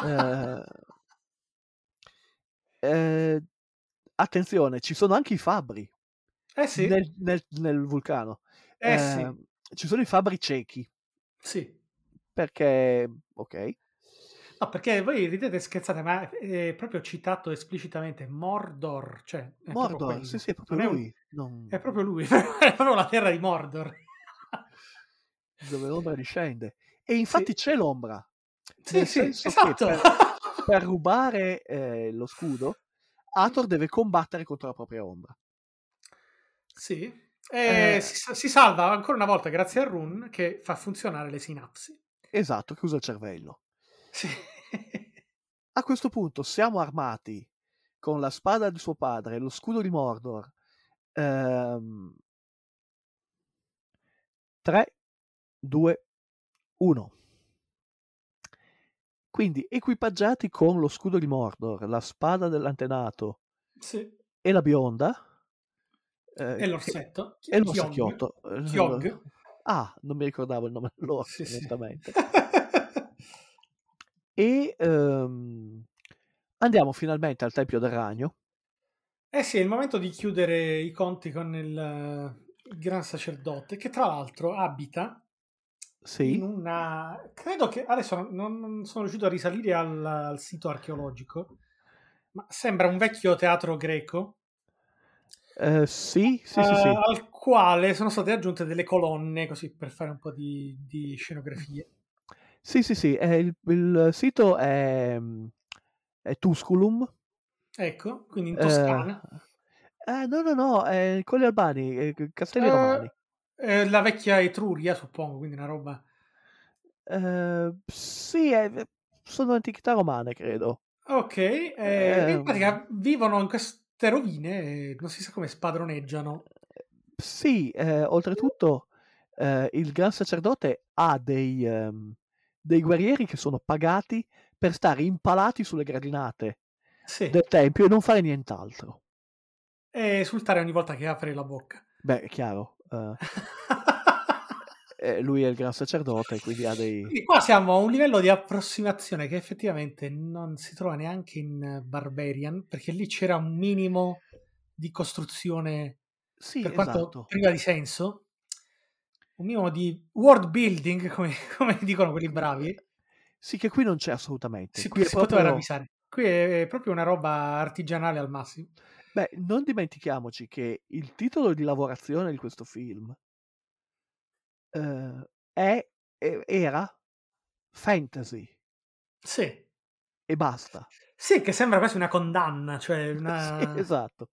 Eh, eh, attenzione, ci sono anche i fabbri eh sì, nel, nel- nel vulcano. eh Eh, sì, Ci sono i fabbri ciechi, sì. perché, ok, No, perché voi ridete e scherzate, ma è proprio citato esplicitamente Mordor, cioè Mordor, sì, sì, è proprio Non è un- lui, non- È proprio lui, è proprio la terra di Mordor. dove l'ombra discende. E infatti c'è l'ombra, Sì, sì, esatto. per, per rubare eh, lo scudo, Ator deve combattere contro la propria ombra. Sì. E Eh. si, si salva ancora una volta grazie a Run che fa funzionare le sinapsi. Esatto, che usa il cervello. Sì. A questo punto siamo armati con la spada di suo padre, lo scudo di Mordor. Ehm... 3, 2, 1. Quindi equipaggiati con lo scudo di Mordor, la spada dell'antenato Sì. e la bionda. Eh, E che- l'orsetto. e il Kyog. morsacchiotto. eh. Ah, non mi ricordavo il nome dell'orso, Sì, onestamente. E ehm, andiamo finalmente al Tempio del Ragno. Eh sì, è il momento di chiudere i conti con il, il gran sacerdote, che tra l'altro abita Sì. in una... Credo che adesso non, non sono riuscito a risalire al, al sito archeologico, ma sembra un vecchio teatro greco Eh, sì, sì, sì, sì. al quale sono state aggiunte delle colonne così per fare un po' di, di scenografie. Sì, sì, sì. eh, il, il sito è, è Tusculum. Ecco, quindi in Eh, Toscana. eh, no, no, no, è con gli albani, Castelli Romani. la vecchia Etruria, suppongo, quindi una roba... Sì, è- sono antichità romane, credo. Ok, eh, in Eh, pratica vivono in queste rovine e non si sa come spadroneggiano. Sì, eh, oltretutto eh, il gran sacerdote ha dei, ehm, dei guerrieri che sono pagati per stare impalati sulle gradinate Sì, del tempio e non fare nient'altro. e esultare ogni volta che apre la bocca. Beh, è chiaro, eh, eh, lui è il gran sacerdote, quindi ha dei... Quindi qua siamo a un livello di approssimazione che effettivamente non si trova neanche in Barbarian, perché lì c'era un minimo di costruzione, Sì, per quanto esatto. priva di senso, un minimo di world building, come, come dicono quelli bravi, Sì, che qui non c'è assolutamente. si, Qui è si poteva proprio... ravvisare. Qui è proprio una roba artigianale al massimo. Beh, non dimentichiamoci che il titolo di lavorazione di questo film eh, è, era fantasy Sì. e basta. Sì, che sembra quasi una condanna, cioè Sì, una... esatto.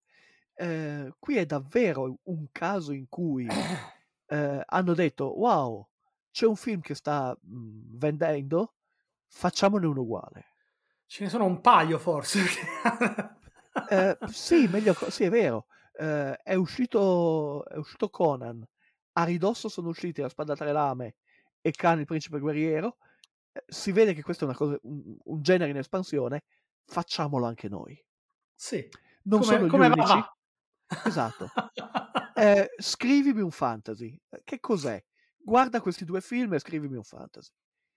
Eh, qui è davvero un caso in cui eh, hanno detto: Wow, c'è un film che sta mh, vendendo, facciamone uno uguale. Ce ne sono un paio forse. Eh, sì, meglio, sì, è vero. Eh, è, uscito, è uscito Conan. A ridosso sono usciti La spada tre lame e Khan il principe guerriero. Eh, si vede che questo è una cosa, un, un genere in espansione. Facciamolo anche noi. sì. Non come, sono gli come unici. va. Esatto. Eh, scrivimi un fantasy. Eh, Che cos'è? Guarda questi due film e scrivimi un fantasy.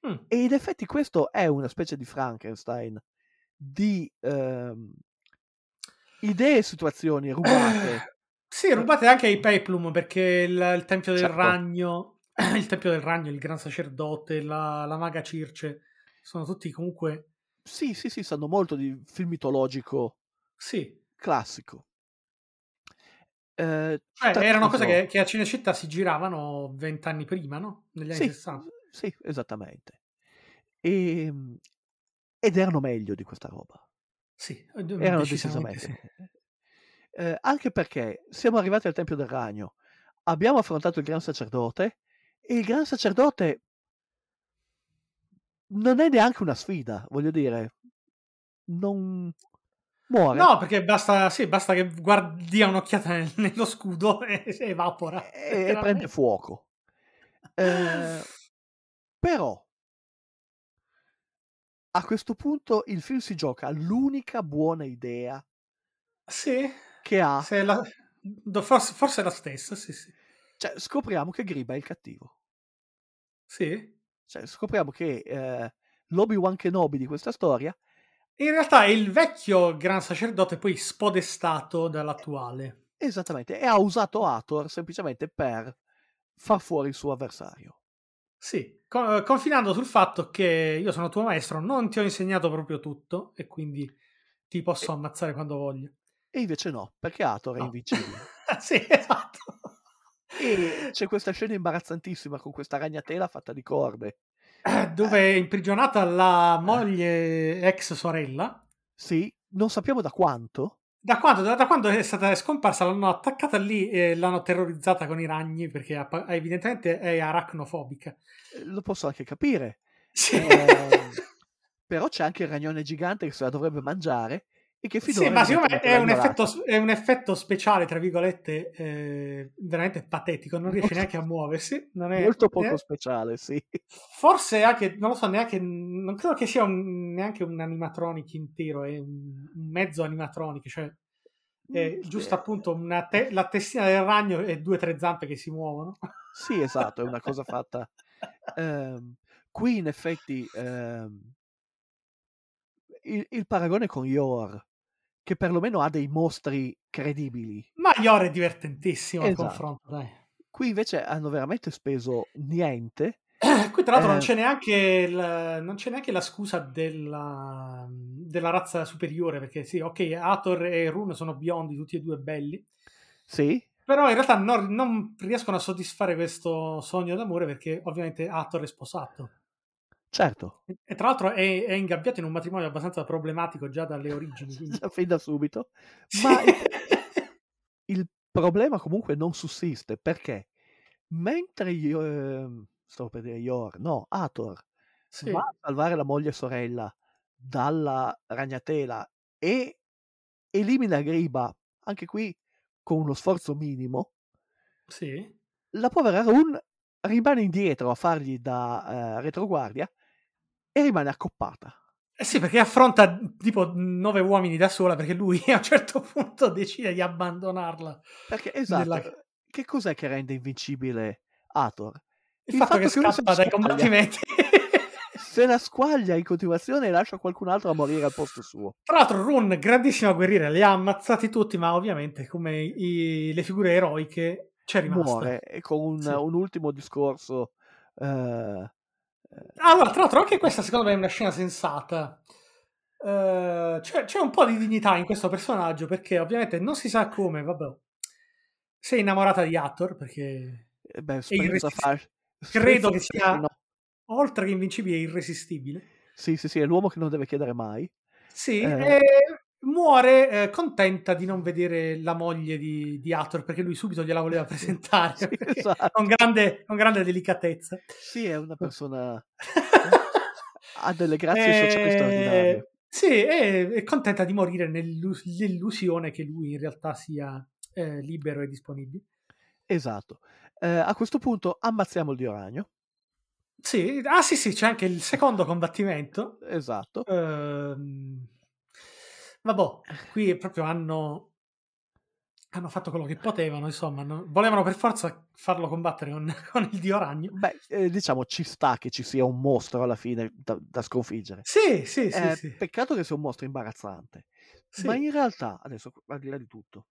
Mm. E in effetti questo è una specie di Frankenstein di ehm, idee e situazioni rubate. Sì, rubate anche i Peplum perché il, il Tempio del Certo. Ragno, il Tempio del Ragno, il Gran Sacerdote, la, la Maga Circe, sono tutti comunque... Sì, sì, sì, sanno molto di film mitologico Sì, classico. Eh, cioè, erano cose l'altro- che, che a Cinecittà si giravano vent'anni prima, no? Negli anni Sì, 60. sì, esattamente. E, ed erano meglio di questa roba. Sì, Erano decisamente decisamente. sì. Eh, anche perché siamo arrivati al Tempio del Ragno, abbiamo affrontato il Gran Sacerdote e il Gran Sacerdote non è neanche una sfida, voglio dire. Non muore. No, perché basta, sì, basta che guardi un'occhiata nel- nello scudo e si evapora. e, e prende fuoco. Eh, però a questo punto il film si gioca l'unica buona idea Sì, che ha. la- forse, forse è la stessa, sì, sì. Cioè, scopriamo che Griba è il cattivo. Sì. Cioè, scopriamo che eh, l'Obi-Wan Kenobi di questa storia In realtà è il vecchio gran sacerdote poi spodestato dall'attuale. esattamente e ha usato Hathor semplicemente per far fuori il suo avversario. Sì, co- confinando sul fatto che io sono tuo maestro, non ti ho insegnato proprio tutto e quindi ti posso ammazzare quando voglio. E invece no, perché Hathor è No. invincibile. sì, esatto. e c'è questa scena imbarazzantissima con questa ragnatela fatta di corde. Eh, Dove è imprigionata la moglie ex sorella. Sì, non sappiamo da quanto. Da quando, da, da quando è stata scomparsa l'hanno attaccata lì e l'hanno terrorizzata con i ragni perché ha- evidentemente è aracnofobica. eh, Lo posso anche capire. Sì. Eh, però c'è anche il ragnone gigante che se la dovrebbe mangiare e che Sì, ma siccome è un, effetto, è un effetto speciale, tra virgolette, eh, veramente patetico, non riesce neanche a muoversi. È, molto poco eh, speciale, sì. forse anche, non lo so, neanche, non credo che sia un- neanche un animatronic intero, è un, un mezzo animatronic, cioè è Mm, giusto eh, appunto una te- la testina del ragno e due o tre zampe che si muovono. Sì, esatto, è una cosa fatta. Ehm, qui in effetti ehm, il, il paragone con Yor, che perlomeno ha dei mostri credibili, Ma Yor è divertentissimo al Esatto. confronto, dai. qui invece hanno veramente speso niente Qui tra l'altro Eh. non, c'è neanche il- non c'è neanche la scusa della, della razza superiore, perché sì, ok, Hathor e Rune sono biondi, tutti e due belli, Sì, però in realtà non, non riescono a soddisfare questo sogno d'amore perché ovviamente Hathor è sposato. Certo, E tra l'altro è, è ingabbiato in un matrimonio abbastanza problematico già dalle origini. quindi- già fin da subito. Ma il, il problema comunque non sussiste perché mentre io, ehm, stavo per dire Yor, no, Ator Sì, va a salvare la moglie e sorella dalla ragnatela e elimina Griba, anche qui con uno sforzo minimo, sì. la povera Run rimane indietro a fargli da eh, retroguardia e rimane accoppata. Eh sì, perché affronta tipo nove uomini da sola perché lui a un certo punto decide di abbandonarla. Perché esatto, Nella- che cos'è che rende invincibile Ator? Il, fatto, che uno scappa dai combattimenti. se la squaglia in continuazione e lascia qualcun altro a morire al posto suo. Tra l'altro, Run, grandissima guerriera, li ha ammazzati tutti, ma ovviamente come i- le figure eroiche c'è rimasta. Muore e con un, Sì. un ultimo discorso. eh, Allora, tra l'altro, anche questa secondo me è una scena sensata. Eh, c'è, c'è un po' di dignità in questo personaggio perché ovviamente non si sa come, vabbè. Sei innamorata di Hathor perché eh, beh, irresist- sprezza fa- credo che sia fascino. oltre che invincibile irresistibile. Sì, sì, sì, è l'uomo che non deve chiedere mai. Sì, Eh. e muore eh, contenta di non vedere la moglie di, di Hathor perché lui subito gliela voleva presentare Sì, esatto. con, grande, con grande delicatezza. Sì, è una persona. ha delle grazie sociali Eh, straordinarie. Sì, è, è contenta di morire nell'illus- nell'illusione che lui in realtà sia eh, libero e disponibile. Esatto. Eh, a questo punto ammazziamo il dio ragno. Sì, ah sì sì, c'è anche il secondo combattimento. Esatto. Ehm, vabbè, qui proprio hanno, hanno fatto quello che potevano, insomma, no? volevano per forza farlo combattere con, con il dio ragno. Beh, eh, diciamo, ci sta che ci sia un mostro alla fine da, da sconfiggere. Sì, sì, sì, Eh, sì. Peccato che sia un mostro imbarazzante. Sì. Ma in realtà, adesso al di là di tutto,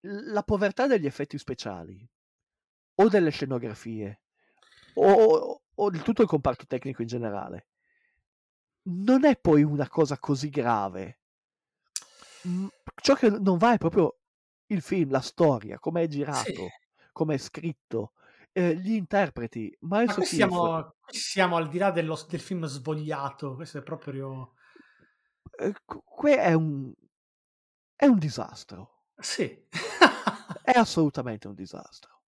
la povertà degli effetti speciali o delle scenografie o, o di tutto il comparto tecnico in generale non è poi una cosa così grave. Ciò che non va è proprio il film, la storia, come è girato, come è scritto, eh, gli interpreti. Ma Miles qui siamo, qui siamo al di là dello- del film svogliato, questo è proprio... eh, qu- que- è un, è un disastro. Sì. è assolutamente un disastro.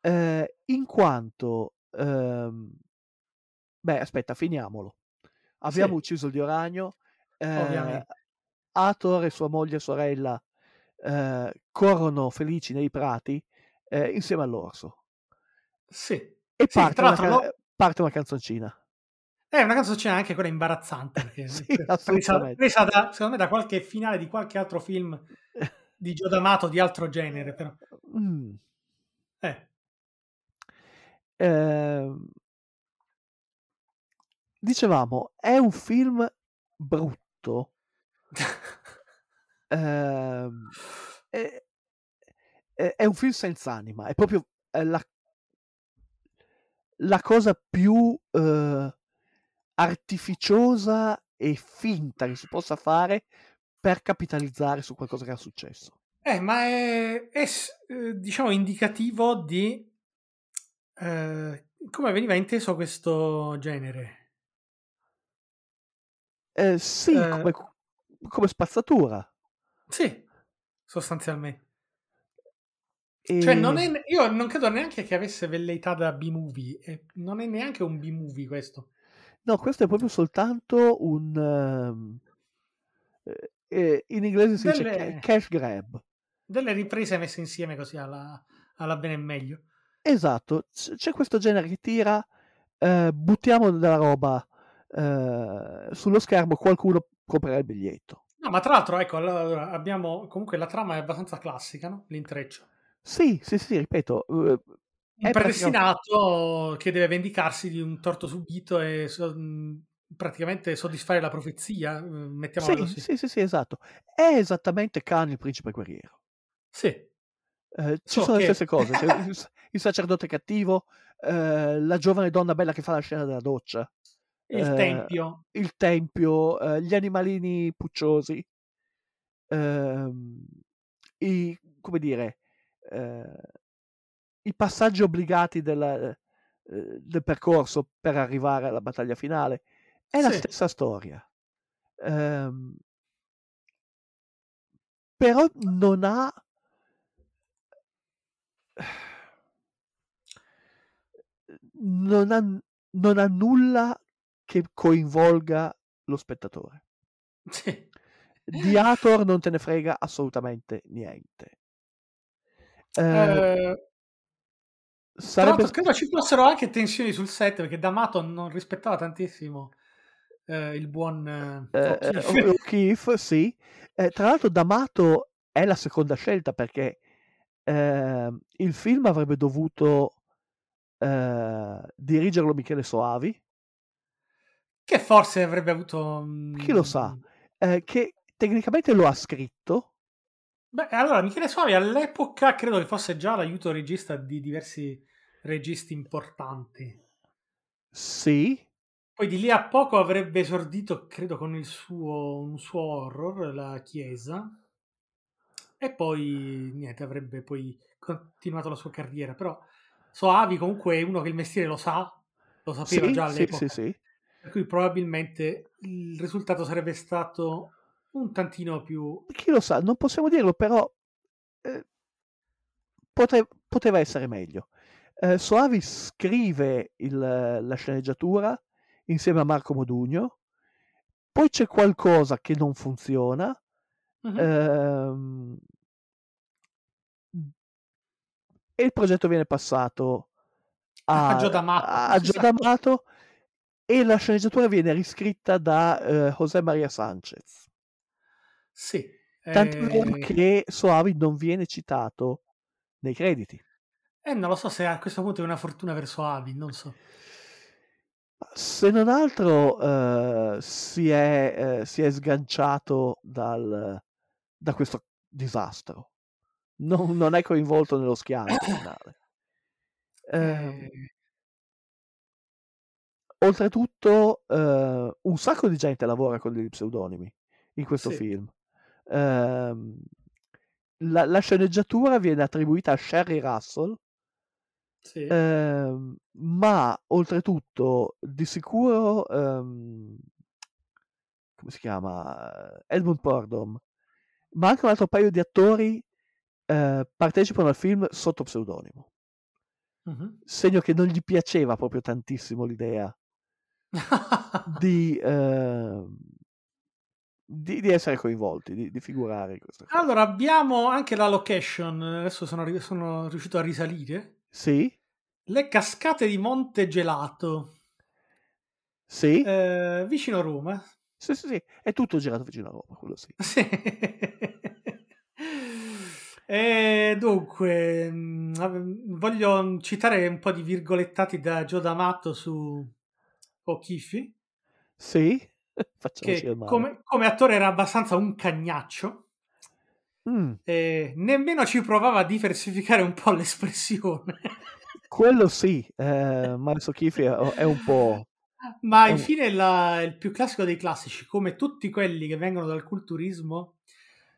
Eh, in quanto, ehm, beh, aspetta, finiamolo. Abbiamo Sì. ucciso il dio ragno. eh, Ator e sua moglie e sorella eh, corrono felici nei prati eh, insieme all'orso. Sì. E Sì, parte, tra una, lo- parte una canzoncina. È una canzoncina anche quella imbarazzante, perché Sì, presa, assolutamente. presa da, secondo me da qualche finale di qualche altro film di Gio D'Amato di altro genere, però. Mm. Eh. Ehm, dicevamo, è un film brutto. Ehm, è, è- è un film senza anima, è proprio eh, la, la cosa più eh, artificiosa e finta che si possa fare per capitalizzare su qualcosa che è successo. Eh, ma è, è eh, diciamo indicativo di eh, come veniva inteso questo genere. Eh, sì, Eh. come, come spazzatura. Sì, sostanzialmente. E... Cioè, non è, io non credo neanche che avesse velleità da B-movie, e non è neanche un B-movie questo. No, questo è proprio soltanto un... ehm, eh, eh, in inglese si dice Delle- ca- cash grab. Delle riprese messe insieme così alla, alla bene e meglio. Esatto, c- c'è questo genere che tira, eh, buttiamo della roba eh, sullo schermo, qualcuno comprerà il biglietto. No, ma tra l'altro, ecco, allora abbiamo comunque la trama è abbastanza classica, no? L'intreccio. Sì, sì, sì, ripeto, eh, Un predestinato che deve vendicarsi di un torto subito e so- mh, praticamente soddisfare la profezia, eh, mettiamola sì, così. sì, sì, sì, esatto. È esattamente Khan il principe guerriero. Sì. Eh, ci So sono le che- stesse cose. Il sacerdote cattivo, eh, la giovane donna bella che fa la scena della doccia, Il Eh, tempio. il tempio, eh, gli animalini pucciosi, ehm, i, come dire, i passaggi obbligati della- del percorso per arrivare alla battaglia finale. È la Sì. stessa storia. Ehm, però non ha non ha, non ha nulla che coinvolga lo spettatore. Sì. Di Hathor non te ne frega assolutamente niente. Eh, Eh, tra sarebbe l'altro credo ci fossero anche tensioni sul set perché D'Amato non rispettava tantissimo eh, il buon eh, eh, eh, O'Keefe. O'Keefe, sì. Eh, tra l'altro D'Amato è la seconda scelta perché eh, il film avrebbe dovuto eh, dirigerlo Michele Soavi, che forse avrebbe avuto... mm, chi lo sa, eh, che tecnicamente lo ha scritto, Beh, allora Michele Soavi all'epoca credo che fosse già l'aiuto regista di diversi registi importanti. sì, Poi di lì a poco avrebbe esordito, credo, con il suo, un suo horror, La Chiesa. E poi, niente, avrebbe poi continuato la sua carriera. Però Soavi comunque è uno che il mestiere lo sa, lo sapeva sì, già sì, all'epoca. sì, sì. Per cui probabilmente il risultato sarebbe stato un tantino più... chi lo sa, non possiamo dirlo, però eh, pote- poteva essere meglio. Eh, Soavi scrive il- la sceneggiatura insieme a Marco Modugno, poi c'è qualcosa che non funziona, Mhm. ehm, e il progetto viene passato a, A Gio e la sceneggiatura viene riscritta da eh, José María Sánchez. Sì. Tanto eh, che Soavi non viene citato nei crediti. Eh, non lo so se a questo punto è una fortuna per Soavi, non so. Se non altro eh, si, è, eh, si è sganciato dal- da questo disastro. Non, non è coinvolto nello schianto finale. Ehm, Eh, oltretutto, eh, un sacco di gente lavora con degli pseudonimi in questo Sì. film. Ehm, la, la sceneggiatura viene attribuita a Sherry Russell, sì. ehm, ma oltretutto di sicuro, ehm, come si chiama? Edmund Purdom, ma anche un altro paio di attori eh, partecipano al film sotto pseudonimo. Mhm. Segno che non gli piaceva proprio tantissimo l'idea di, ehm, di, di essere coinvolti, di, di figurare allora, abbiamo anche la location. Adesso sono, sono riuscito a risalire. Sì, Le cascate di Monte Gelato, sì, eh, vicino Roma. sì, sì, sì, è tutto girato vicino a Roma, quello sì. Sì. E dunque, mh, av- voglio citare un po' di virgolettati da Gio D'Amato su O'Keefe, Sì, che come, come attore era abbastanza un cagnaccio. Mm, E nemmeno ci provava a diversificare un po' l'espressione. quello sì, eh, Miles O'Keefe è, un po'... Ma infine la- il più classico dei classici, come tutti quelli che vengono dal culturismo,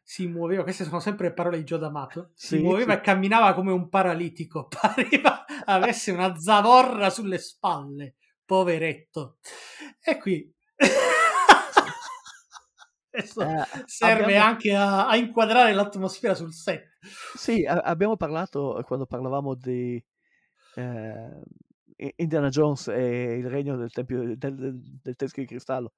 si muoveva, queste sono sempre parole di Gio D'Amato, si Sì, muoveva sì. e camminava come un paralitico, pareva avesse una zavorra sulle spalle, poveretto. E qui Eh, serve abbiamo- anche a, a inquadrare l'atmosfera sul set. Sì, a- abbiamo parlato eh, quando parlavamo di eh, Indiana Jones e il regno del tempio del, del, del teschio di cristallo,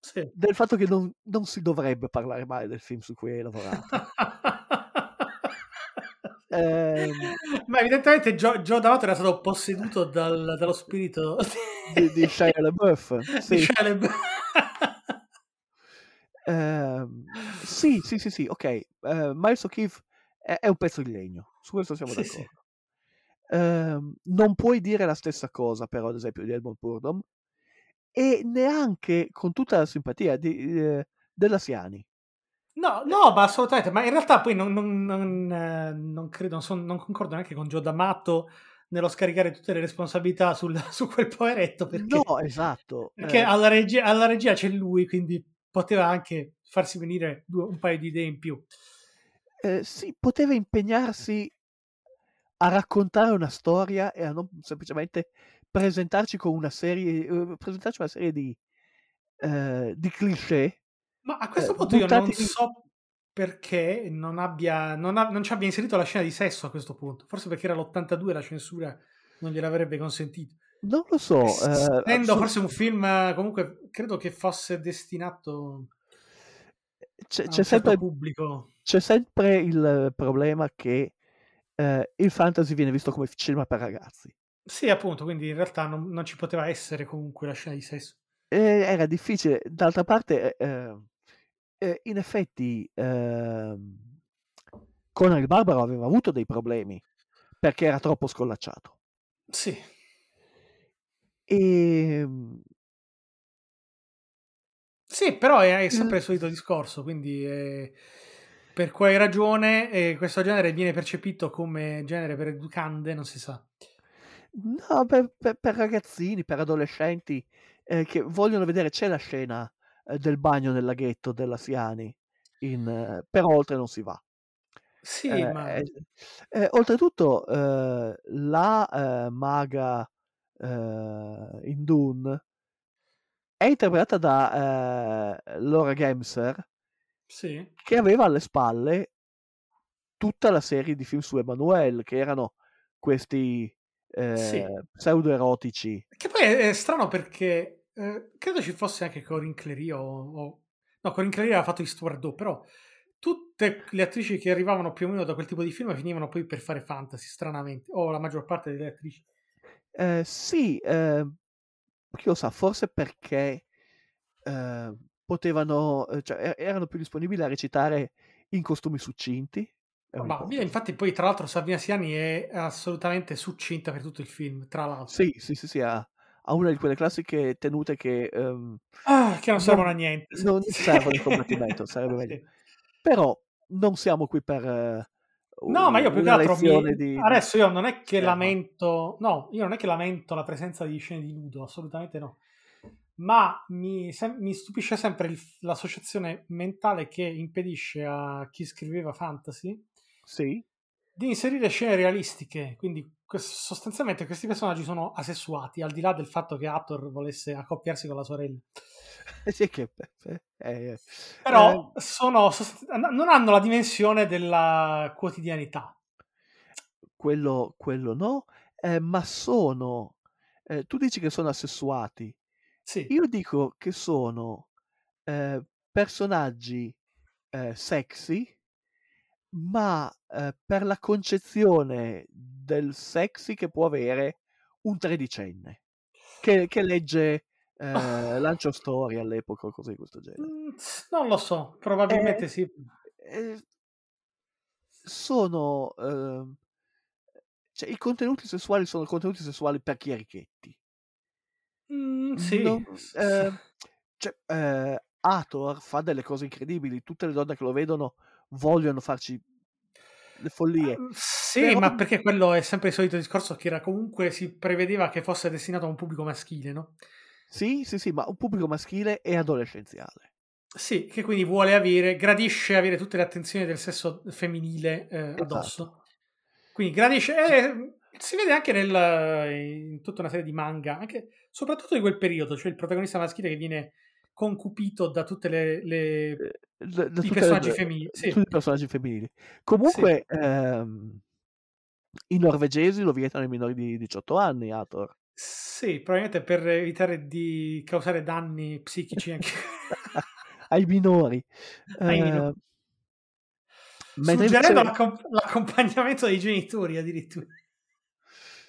Sì. del fatto che non, non si dovrebbe parlare mai del film su cui hai lavorato. Ehm, Ma evidentemente Gio, Gio D'Amato era stato posseduto dal- dallo spirito di, di Shia LaBeouf, di sì. Shia LaBeouf. Ehm, sì, sì, sì, sì, ok. Eh, Miles O'Keefe è, è un pezzo di legno, su questo siamo Sì, sì. d'accordo. Ehm, non puoi dire la stessa cosa, però, ad esempio, di Edmund Purdom, e neanche con tutta la simpatia di, eh, della Siani. No, no, ma assolutamente, ma in realtà poi non, non, non, eh, non credo, non, son- non concordo neanche con Gio D'Amato nello scaricare tutte le responsabilità sul- su quel poveretto perché, No, esatto. perché eh, alla, regia, alla regia c'è lui, quindi poteva anche farsi venire due- un paio di idee in più. eh, sì, poteva impegnarsi a raccontare una storia e a non semplicemente presentarci con una serie, eh, presentarci una serie di, eh, di cliché. Ma a questo Eh, punto io non so perché non, abbia, non, ha- non ci abbia inserito la scena di sesso a questo punto. Forse perché era l'82 e la censura non gliel'avrebbe consentito. Non lo so. eh, Essendo assolut- forse un film, eh, comunque, credo che fosse destinato c'è, c'è certo sempre, pubblico. c'è sempre il problema che eh, il fantasy viene visto come cinema per ragazzi. Sì, appunto, quindi in realtà non, non ci poteva essere comunque la scena di sesso. E era difficile. D'altra parte, eh, eh, in effetti, ehm, Conan il Barbaro aveva avuto dei problemi perché era troppo scollacciato. Sì, E sì però è, sempre il- solito discorso, quindi eh, per quale ragione eh, questo genere viene percepito come genere per educande, non si sa. no, per, per- per ragazzini, per adolescenti eh, che vogliono vedere, c'è la scena eh, del bagno nel laghetto della Siani, in, eh, però oltre non si va. Sì, Eh, ma eh, eh, oltretutto, eh, la eh, maga eh, in Dune è interpretata da eh, Laura Gemser, sì. che aveva alle spalle tutta la serie di film su Emanuele, che erano questi Sì. eh, pseudo-erotici. Che poi è strano perché eh, credo ci fosse anche Corinne Clery o, o- No, Corinne Clery aveva fatto Do, però tutte le attrici che arrivavano più o meno da quel tipo di film finivano poi per fare fantasy, stranamente. O la maggior parte delle attrici. Eh, sì, eh, chi lo sa, forse perché eh, potevano, eh, cioè, er- erano più disponibili a recitare in costumi succinti. Ma un'ipotesi. infatti poi tra l'altro Sabina Siani è assolutamente succinta per tutto il film, tra l'altro. Sì, sì, sì, sì, ha, ha una di quelle classiche tenute che ehm, Ah, che non servono a niente. non servono in combattimento, sarebbe meglio. Però non siamo qui per eh, No, ma io più che altro mi... di... adesso io non è che cinema. lamento, no, io non è che lamento la presenza di scene di nudo, assolutamente no. Ma mi, sem- mi stupisce sempre il- l'associazione mentale che impedisce a chi scriveva fantasy Sì, di inserire scene realistiche. Quindi sostanzialmente questi personaggi sono asessuati, al di là del fatto che Hathor volesse accoppiarsi con la sorella. sì che... eh, eh, Però eh, sono non hanno la dimensione della quotidianità. quello, quello no, eh, ma sono... eh, tu dici che sono assessuati, Sì. io dico che sono eh, personaggi eh, sexy, ma eh, per la concezione del sexy che può avere un tredicenne che, che legge eh, Lancio Story all'epoca o cose di questo genere. Mm, Non lo so, probabilmente Eh, sì. eh, sono ehm, cioè, i contenuti sessuali sono contenuti sessuali per chierichetti. Mm, sì. Non, eh, cioè, eh, Hathor fa delle cose incredibili, tutte le donne che lo vedono vogliono farci le follie. Mm, Sì, Però- ma perché quello è sempre il solito discorso che era comunque si prevedeva che fosse destinato a un pubblico maschile, no? Sì, sì, sì, ma un pubblico maschile e adolescenziale. Sì, che quindi vuole avere, gradisce avere tutte le attenzioni del sesso femminile eh, Esatto. addosso. Quindi gradisce, eh, si vede anche nel, in tutta una serie di manga, anche, soprattutto di quel periodo, cioè il protagonista maschile che viene concupito da tutte le, le- Eh, da- da i personaggi femminili. Sì. tutti i personaggi femminili. Comunque, ehm, i norvegesi lo vietano ai minori di 18 anni, Hathor. Sì, probabilmente per evitare di causare danni psichici anche. ai minori. Ai minori. Eh, mentre Suggerendo invece- l'accom- l'accompagnamento dei genitori addirittura.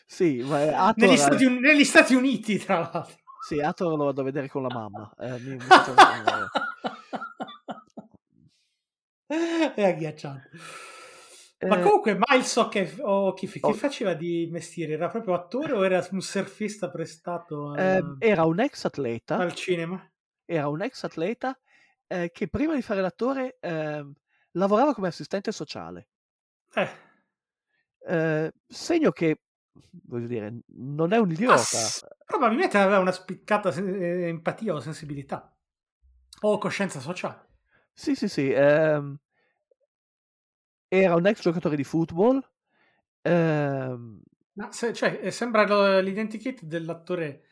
sì, ma Hathor, Negli Stati, Un- negli Stati Uniti, tra l'altro. Sì, Hathor lo vado a vedere con la mamma. Eh, mi- mi faccio- È agghiacciante. Ma Eh, comunque Miles o, che, o Kiffy, che oh. faceva di mestiere? Era proprio attore o era un surfista prestato al, eh, era un ex atleta, al cinema? era un ex atleta eh, che prima di fare l'attore ehm, lavorava come assistente sociale. Eh, Eh, segno che, voglio dire, non è un idiota. s- probabilmente aveva una spiccata sen- eh, empatia o sensibilità o coscienza sociale. Sì, sì, sì. ehm, era un ex giocatore di football. ehm, Ma se- cioè, eh, sembra l'identikit dell'attore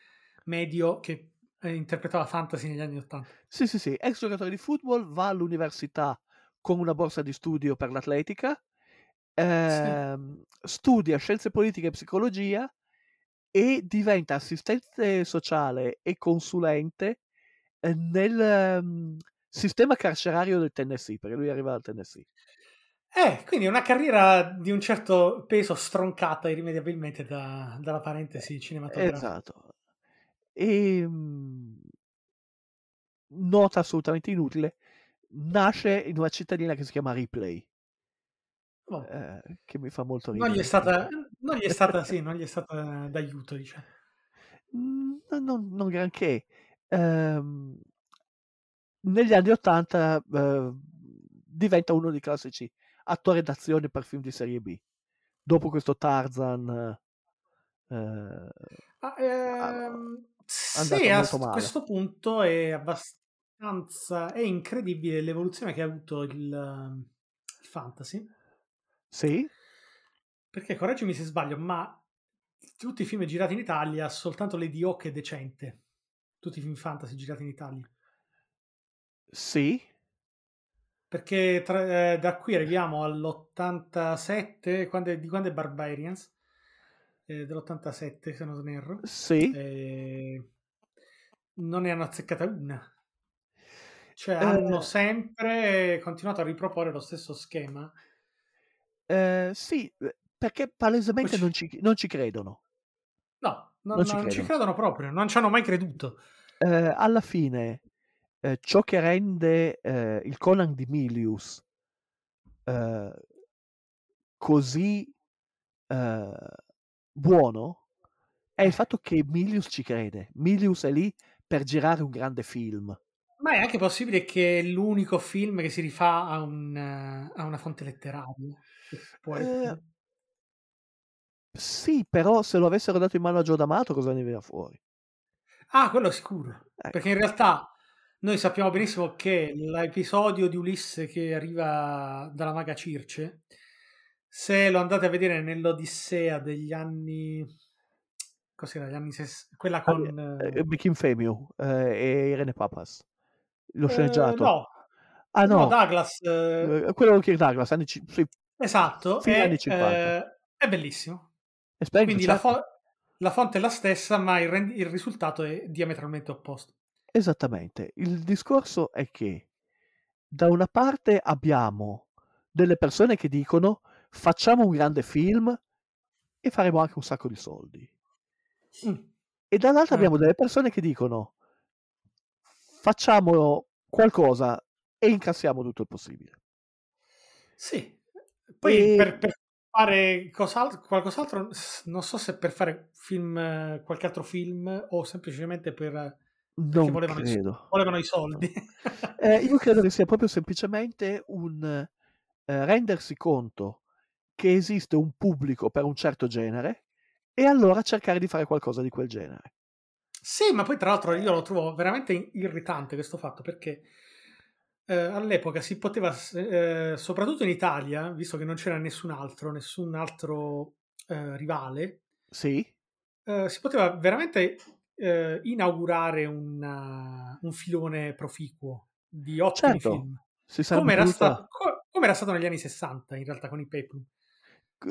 medio che eh, interpretava fantasy negli anni Ottanta. sì, sì, sì. Ex giocatore di football, va all'università con una borsa di studio per l'atletica. Ehm, studia scienze politiche e psicologia e diventa assistente sociale e consulente eh, nel ehm, sistema carcerario del Tennessee, perché lui arriva dal Tennessee. Eh, quindi una carriera di un certo peso stroncata irrimediabilmente da- dalla parentesi cinematografica. Esatto. E mm, nota assolutamente inutile, nasce in una cittadina che si chiama Ripley, Oh, eh, che mi fa molto non gli ridere. è stata, non gli è stata, sì, non gli è stata d'aiuto, diciamo. Mm, non, non granché. Ehm, negli anni Ottanta eh, diventa uno dei classici attori d'azione per film di serie B. Dopo questo Tarzan, eh, Ah, ehm, andata sì, a male. questo punto è abbastanza, è incredibile l'evoluzione che ha avuto il, ehm, il fantasy, sì, perché correggimi se sbaglio, ma tutti i film girati in Italia, soltanto Lady Hawk è decente, tutti i film fantasy girati in Italia. sì, Perché tra- eh, da qui arriviamo all'87, quando è- di quando è Barbarians, eh, dell'87 se non erro, sì. e non ne hanno azzeccata una. Cioè Eh. hanno sempre continuato a riproporre lo stesso schema. Eh, sì, eh, perché palesemente ci- non ci, non ci credono. No, non, Non ci non ci credono. credono proprio, non ci hanno mai creduto. Eh, alla fine, eh, ciò che rende eh, il Conan di Milius eh, così eh, buono è il fatto che Milius ci crede. Milius è lì per girare un grande film. Ma è anche possibile che è l'unico film che si rifà a, un, eh, a una fonte letteraria. Eh. Sì, però se lo avessero dato in mano a Gio D'Amato cosa ne viene fuori? Ah, quello sicuro. Ecco. Perché in realtà noi sappiamo benissimo che l'episodio di Ulisse che arriva dalla maga Circe, se lo andate a vedere nell'Odissea degli anni... Cos'era? Gli anni ses- Quella con... Eh, Bikin Femiu eh, e Irene Papas. Lo eh, sceneggiato. no, Ah no, no, Douglas... eh, eh, quello di Kirk Douglas, anni, ci- sì, esatto, fine è, anni 50. eh, è bellissimo. è Quindi la, certo. fo- la fonte è la stessa, ma il, rend- il risultato è diametralmente opposto. Esattamente. Il discorso è che da una parte abbiamo delle persone che dicono facciamo un grande film e faremo anche un sacco di soldi. Mm. E dall'altra Eh. abbiamo delle persone che dicono facciamo qualcosa e incassiamo tutto il possibile. Sì, poi E- per, per fare cos'al- qualcos'altro, non so se per fare film, eh, qualche altro film o semplicemente per, Non volevano, i, volevano i soldi. Eh, io credo che sia proprio semplicemente un eh, rendersi conto che esiste un pubblico per un certo genere e allora cercare di fare qualcosa di quel genere. Sì, ma poi tra l'altro io lo trovo veramente irritante questo fatto perché eh, all'epoca si poteva, eh, soprattutto in Italia, visto che non c'era nessun altro, nessun altro eh, rivale, Sì, eh, si poteva veramente eh, inaugurare una- un filone proficuo di ottimi Certo. film. Come era, sta- co- come era stato negli anni 60 in realtà con i Peplum.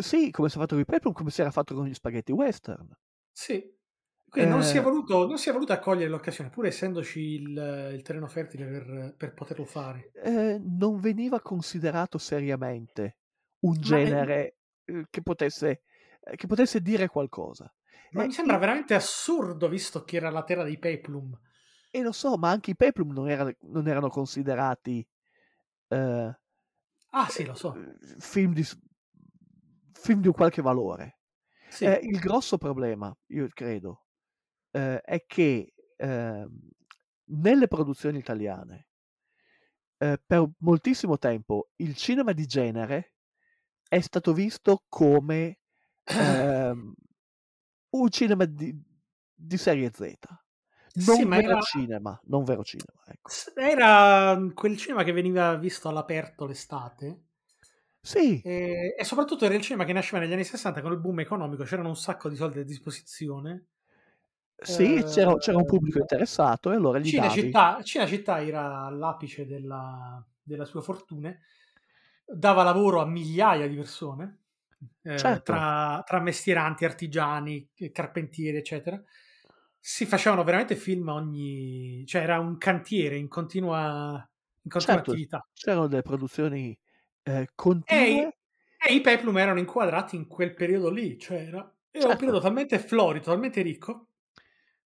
Sì, come si è fatto con i Peplum, come si era fatto con gli spaghetti western. Sì. Quindi non, si è Eh. voluto, non si è voluto accogliere l'occasione, pur essendoci il, il terreno fertile per, per poterlo fare. Eh, non veniva considerato seriamente un è- genere eh, che, potesse, eh, che potesse dire qualcosa. Ma Eh, mi sembra i- veramente assurdo visto che era la terra dei Peplum. E lo so, ma anche i Peplum non, era- non erano considerati eh, Ah sì, lo so. eh, film, di, film di un qualche valore. Sì. Eh, il grosso problema, io credo, eh, è che ehm, nelle produzioni italiane eh, per moltissimo tempo il cinema di genere è stato visto come ehm, un cinema di, di serie Z. Non Sì, vero era- cinema, non vero cinema, ecco. Era quel cinema che veniva visto all'aperto l'estate Sì, e, e soprattutto era il cinema che nasceva negli anni 60 con il boom economico, c'erano un sacco di soldi a disposizione. Sì, c'era, c'era un Eh, pubblico interessato e allora gli davi. Cinecittà, Cinecittà era all'apice della, delle sue fortune, dava lavoro a migliaia di persone, eh, Certo. tra, tra mestieranti, artigiani, carpentieri, eccetera. Si facevano veramente film ogni... cioè era un cantiere in continua, in continua Certo, attività. c'erano delle produzioni eh, E, continue. e i Peplum erano inquadrati in quel periodo lì, cioè era, era un Certo. periodo talmente florido, talmente ricco,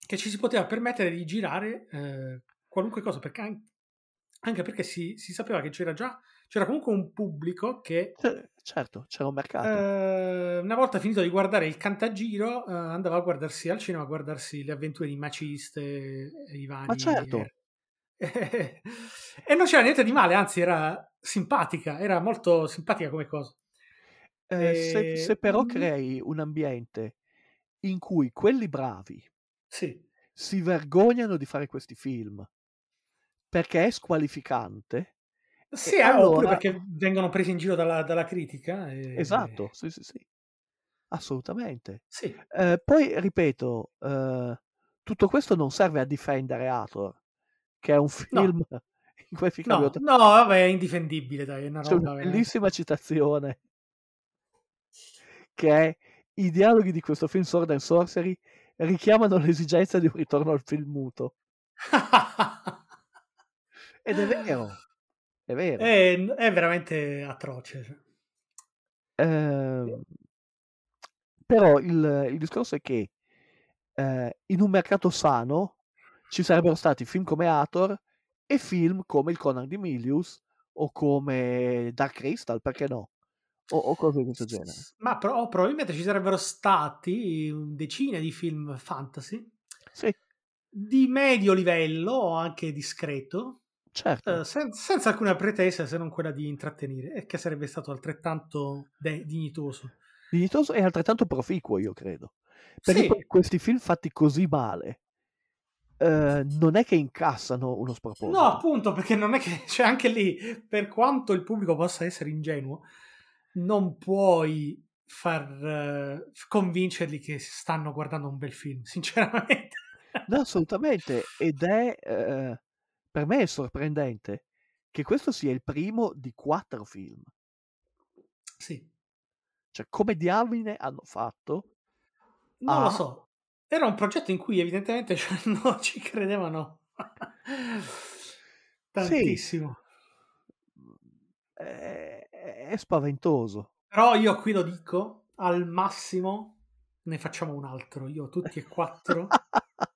che ci si poteva permettere di girare eh, qualunque cosa, perché an- anche perché si, si sapeva che c'era già, c'era comunque un pubblico che certo, c'era un mercato. eh, una volta finito di guardare il Cantagiro eh, andava a guardarsi al cinema, a guardarsi le avventure di Maciste i vari... Ma certo. e non c'era niente di male, anzi era simpatica, era molto simpatica come cosa. Eh, se, se però crei un ambiente in cui quelli bravi Sì, si vergognano di fare questi film perché è squalificante, sì eh, allora- perché vengono presi in giro dalla, dalla critica. e- esatto, sì, sì, sì, assolutamente. Sì, Eh, poi ripeto, eh, tutto questo non serve a difendere Hathor, che è un film in cui film no, abbiamo- no, vabbè, è indifendibile, dai, è una roba una veramente- bellissima citazione che è i dialoghi di questo film Sword and Sorcery richiamano l'esigenza di un ritorno al film muto. Ed è vero, è vero. è, è veramente atroce. Ehm, però il, il discorso è che eh, in un mercato sano ci sarebbero stati film come Hathor e film come il Conan di Milius o come Dark Crystal, perché no? O, o cose di questo genere. Ma pro- probabilmente ci sarebbero stati decine di film fantasy Sì, di medio livello o anche discreto, certo. eh, sen- senza alcuna pretesa se non quella di intrattenere, e che sarebbe stato altrettanto de- dignitoso. Dignitoso e altrettanto proficuo, io credo. Perché Sì. questi film fatti così male eh, non è che incassano uno sproposito. No, appunto, perché non è che, cioè anche lì, per quanto il pubblico possa essere ingenuo, non puoi far eh, convincerli che stanno guardando un bel film, sinceramente. No, assolutamente. Ed è eh, per me è sorprendente che questo sia il primo di quattro film. Sì, Cioè, come diamine hanno fatto? non Ah. lo so. Era un progetto in cui evidentemente cioè, non ci credevano tantissimo. È, è spaventoso. Però io qui lo dico, al massimo ne facciamo un altro, io tutti e quattro,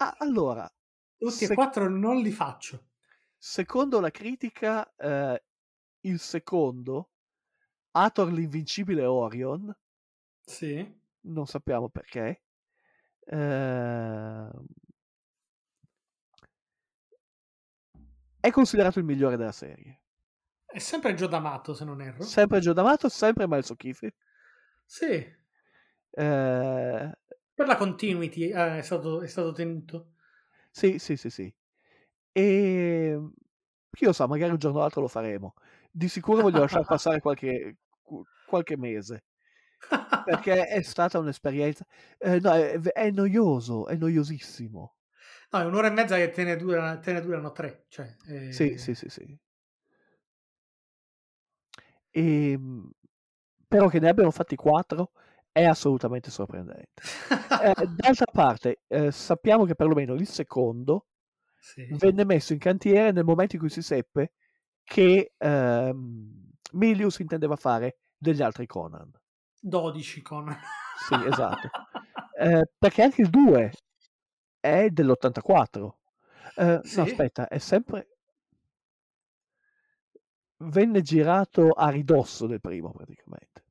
Ah, allora, tutti e Se- quattro non li faccio. secondo la critica, eh, il secondo, Hathor l'invincibile Orion, Sì. non sappiamo perché. ehm, è considerato il migliore della serie. È sempre Gio D'Amato, se non erro. Sempre Joe D'Amato, sempre Miles O'Keefe. Sì, Eh, per la continuity eh, è, stato, è stato tenuto. sì, sì, sì, sì. E chi lo sa, magari un giorno o l'altro lo faremo. Di sicuro voglio lasciare passare qualche, qualche mese. Perché è stata un'esperienza. eh, no, è, è noioso, è noiosissimo. No, è un'ora e mezza che te ne, dura- te ne durano tre. Cioè, eh, Sì, sì, sì, sì. Ehm, però che ne abbiano fatti quattro è assolutamente sorprendente. Eh, d'altra parte, eh, sappiamo che perlomeno il secondo sì. venne messo in cantiere nel momento in cui si seppe che ehm, Milius intendeva fare degli altri Conan. 12 con... Sì, esatto. Eh, perché anche il 2 è dell'84. Eh, Sì? No, aspetta, è sempre... Venne girato a ridosso del primo, praticamente.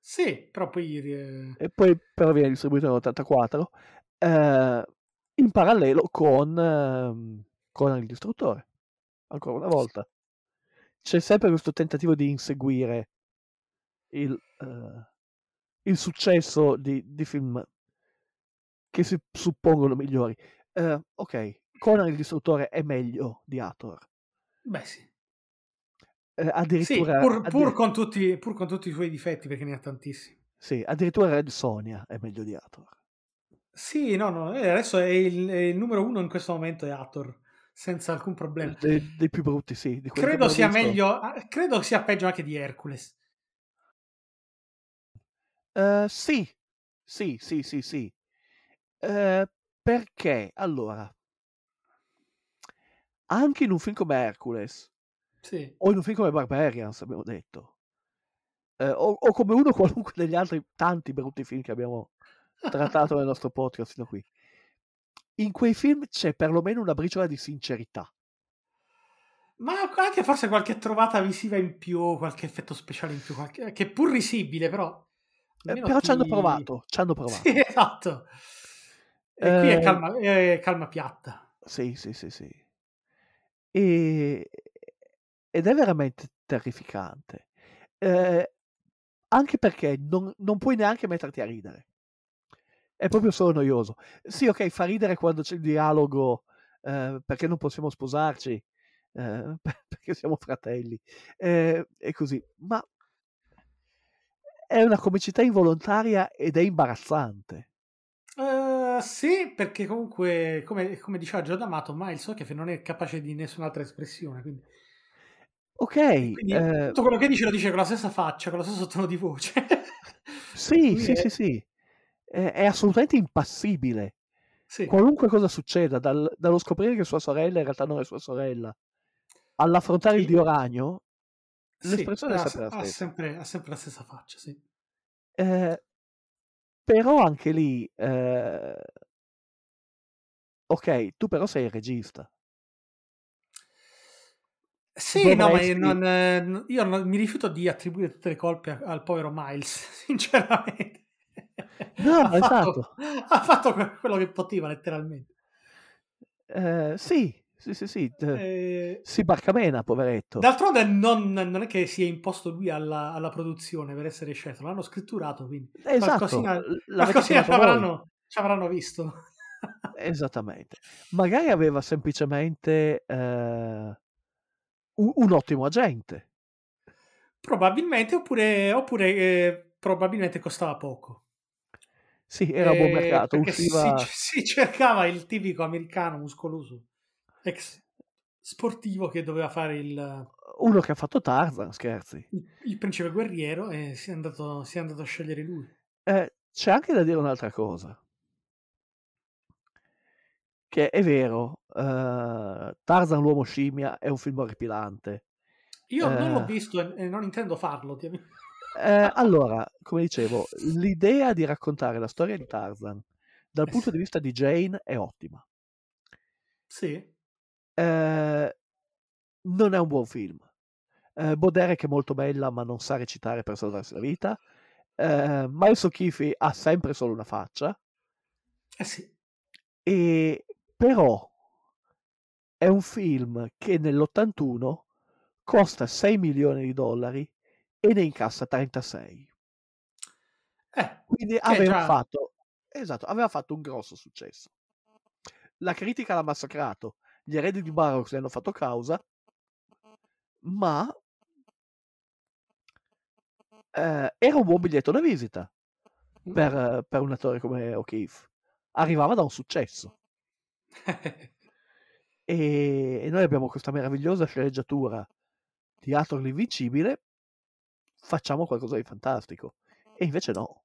Sì, però poi... eh, E poi però viene distribuito nell'84 eh, in parallelo con, ehm, con il distruttore. ancora una volta. C'è sempre questo tentativo di inseguire il, eh, il successo di, di film che si suppongono migliori. Eh, ok, Conan il distruttore è meglio di Hathor. Beh, sì. Eh, Sì, addirittura, pur, addir- pur con tutti, pur con tutti i suoi difetti, perché ne ha tantissimi. sì, addirittura Red Sonia è meglio di Hathor. Sì, no, no, eh, adesso è il, è il numero uno in questo momento è Hathor, senza alcun problema. Dei, dei più brutti, sì. Credo sia visto. meglio, ah, credo sia peggio anche di Hercules. Eh, sì, sì, sì, sì, sì. Eh, perché, allora, anche in un film come Hercules, Sì. o in un film come Barbarians, abbiamo detto, eh, o, o come uno qualunque degli altri tanti brutti film che abbiamo trattato nel nostro podcast fino a qui, in quei film c'è perlomeno una briciola di sincerità. Ma anche forse qualche trovata visiva in più, qualche effetto speciale in più, qualche- che è pur risibile, però... Eh, però ci hanno ti- provato, ci hanno provato. Sì, esatto. E qui è Eh, calma, è calma piatta. Sì, sì, sì, sì. E... Ed è veramente terrificante. Eh, anche perché non, non puoi neanche metterti a ridere. È proprio solo noioso. Sì, ok, fa ridere quando c'è il dialogo eh, perché non possiamo sposarci, eh, perché siamo fratelli, eh, e così. Ma è una comicità involontaria ed è imbarazzante. Eh, sì, perché comunque, come, come diceva Già D'Amato, Miles che non è capace di nessun'altra espressione. Quindi, Ok, quindi eh, tutto quello che dice lo dice con la stessa faccia, con lo stesso tono di voce. sì, sì, è- sì, sì. È, è assolutamente impassibile. sì. Qualunque cosa succeda, dal- dallo scoprire che sua sorella in realtà non è sua sorella, all'affrontare il Sì. dio ragno, Sì, l'espressione è ha, sempre la ha stessa. sempre, ha sempre la stessa faccia, sì. Eh, però anche lì, eh, ok, tu però sei il regista. Sì, no, ma io, non, io non- mi rifiuto di attribuire tutte le colpe al povero Miles, sinceramente. No, ha, esatto. fatto, ha fatto que- quello che poteva, letteralmente. Eh, sì, sì, sì, sì. eh, si barcamena, poveretto. D'altronde non, non è che si è imposto lui alla, alla produzione per essere scelto, l'hanno scritturato, quindi Esatto, qualcosina, qualcosina ci avranno, ci avranno visto. Esattamente. Magari aveva semplicemente eh, un, un ottimo agente. Probabilmente, oppure, oppure eh, probabilmente costava poco. Sì, era a buon Eh, mercato, usciva... si, si cercava il tipico americano muscoloso, ex sportivo che doveva fare il, Uno che ha fatto Tarzan, scherzi. il, il principe guerriero e si è, andato, si è andato a scegliere lui. Eh, c'è anche da dire un'altra cosa. Che è vero, eh, Tarzan l'uomo scimmia è un film orripilante. Io non l'ho Eh. visto e, non intendo farlo. ti- Eh, allora, come dicevo, l'idea di raccontare la storia di Tarzan dal punto di vista di Jane è ottima. Sì, Eh, non è un buon film. Eh, Boderek è molto bella, ma non sa recitare per salvarsi la vita. Eh, Miles O'Keefe ha sempre solo una faccia. eh sì. E però è un film che nell'81 costa 6 milioni di dollari e ne incassa 36. Eh, Quindi aveva già- fatto, esatto, aveva fatto un grosso successo. La critica l'ha massacrato, gli eredi di Barrox ne hanno fatto causa, ma eh, era un buon biglietto da visita per, eh, per un attore come O'Keefe. Arrivava da un successo. E, e noi abbiamo questa meravigliosa sceneggiatura di Hathor l'invincibile, facciamo qualcosa di fantastico. E invece no,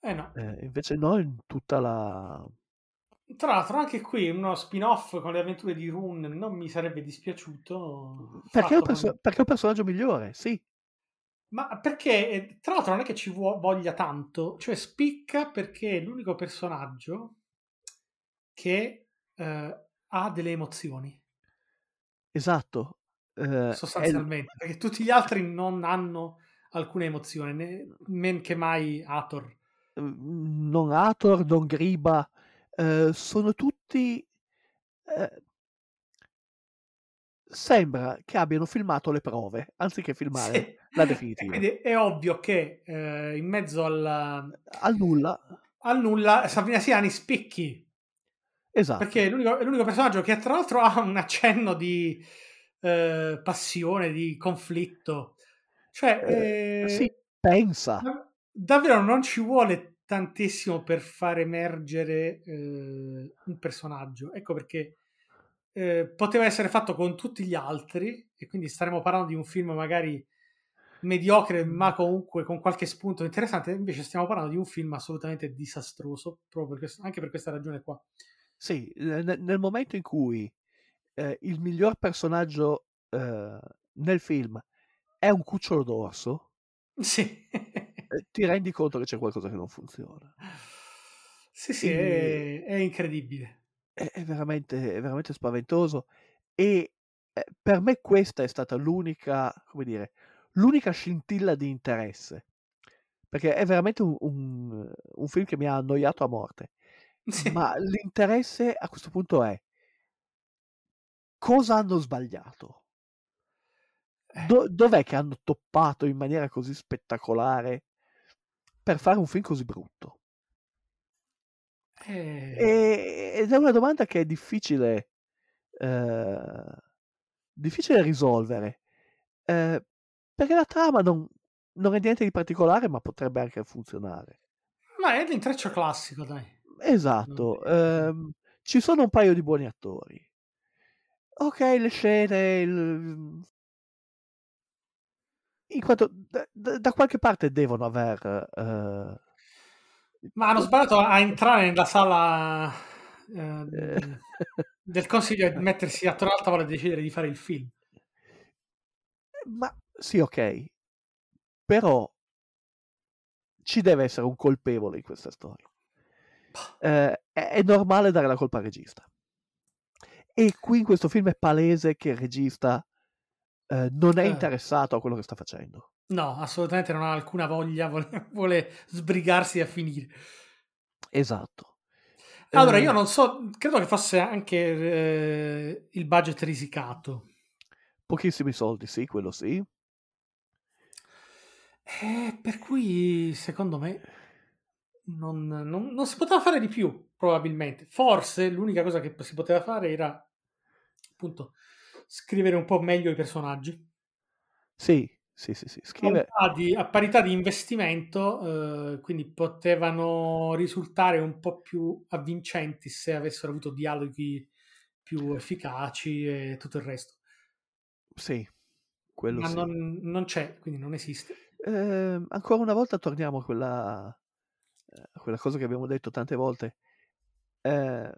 eh no. eh, invece no in tutta la... Tra l'altro, anche qui uno spin-off con le avventure di Rune non mi sarebbe dispiaciuto. Perché è, un perso- con- perché è un personaggio migliore, sì. Ma perché, eh, tra l'altro, non è che ci voglia tanto, cioè spicca perché è l'unico personaggio che eh, ha delle emozioni, Esatto. eh, è sostanzialmente, perché tutti gli altri non hanno alcuna emozione, né, men che mai Hathor. mm, non Hathor, non Griba, eh, sono tutti... eh, sembra che abbiano filmato le prove anziché filmare Sì. la definitiva. quindi è ovvio che eh, in mezzo al, Al nulla, al nulla Sabrina Siani spicchi esatto. perché è l'unico, è l'unico personaggio che tra l'altro ha un accenno di eh, passione, di conflitto. Cioè, Eh, eh, sì, pensa. dav- davvero non ci vuole tantissimo per far emergere eh, un personaggio. Ecco perché eh, poteva essere fatto con tutti gli altri e quindi staremo parlando di un film magari mediocre ma comunque con qualche spunto interessante invece stiamo parlando di un film assolutamente disastroso proprio per questo- anche per questa ragione qua Sì, ne- nel momento in cui eh, il miglior personaggio eh, nel film è un cucciolo d'orso, sì eh, ti rendi conto che c'è qualcosa che non funziona. sì sì E- è, è incredibile È, è veramente, è veramente spaventoso e eh, per me questa è stata l'unica, come dire, l'unica scintilla di interesse. Perché è veramente un, un- un film che mi ha annoiato a morte. Sì. Ma l'interesse a questo punto è cosa hanno sbagliato? Eh. Do- dov'è che hanno toppato in maniera così spettacolare per fare un film così brutto? Eh, E- ed è una domanda che è difficile, eh, difficile risolvere, eh, perché la trama non, non è niente di particolare, ma potrebbe anche funzionare. ma è l'intreccio classico dai Esatto, ehm, ci sono un paio di buoni attori. Ok, le scene, il- in quanto da, da- qualche parte devono aver... eh, ma hanno sbagliato a entrare nella sala eh, eh, del consiglio e mettersi attorno al tavolo e decidere di fare il film Ma sì, ok, però ci deve essere un colpevole in questa storia. Eh, è, è normale dare la colpa al regista. E qui in questo film è palese che il regista eh, non è Eh. interessato a quello che sta facendo. no assolutamente non ha alcuna voglia vuole, vuole sbrigarsi a finire Esatto. allora Eh, io non so credo che fosse anche eh, il budget risicato Pochissimi soldi, sì, quello sì. Eh, per cui secondo me non, non- non si poteva fare di più, probabilmente. Forse l'unica cosa che si poteva fare era appunto scrivere un po' meglio i personaggi. Sì, sì, sì, sì. A, Scrive... parità di, a parità di investimento, eh, quindi potevano risultare un po' più avvincenti se avessero avuto dialoghi più efficaci e tutto il resto. Sì, quello Ma sì. non, non c'è, quindi non esiste. Ehm, ancora una volta torniamo a quella, eh, a quella cosa che abbiamo detto tante volte. Eh,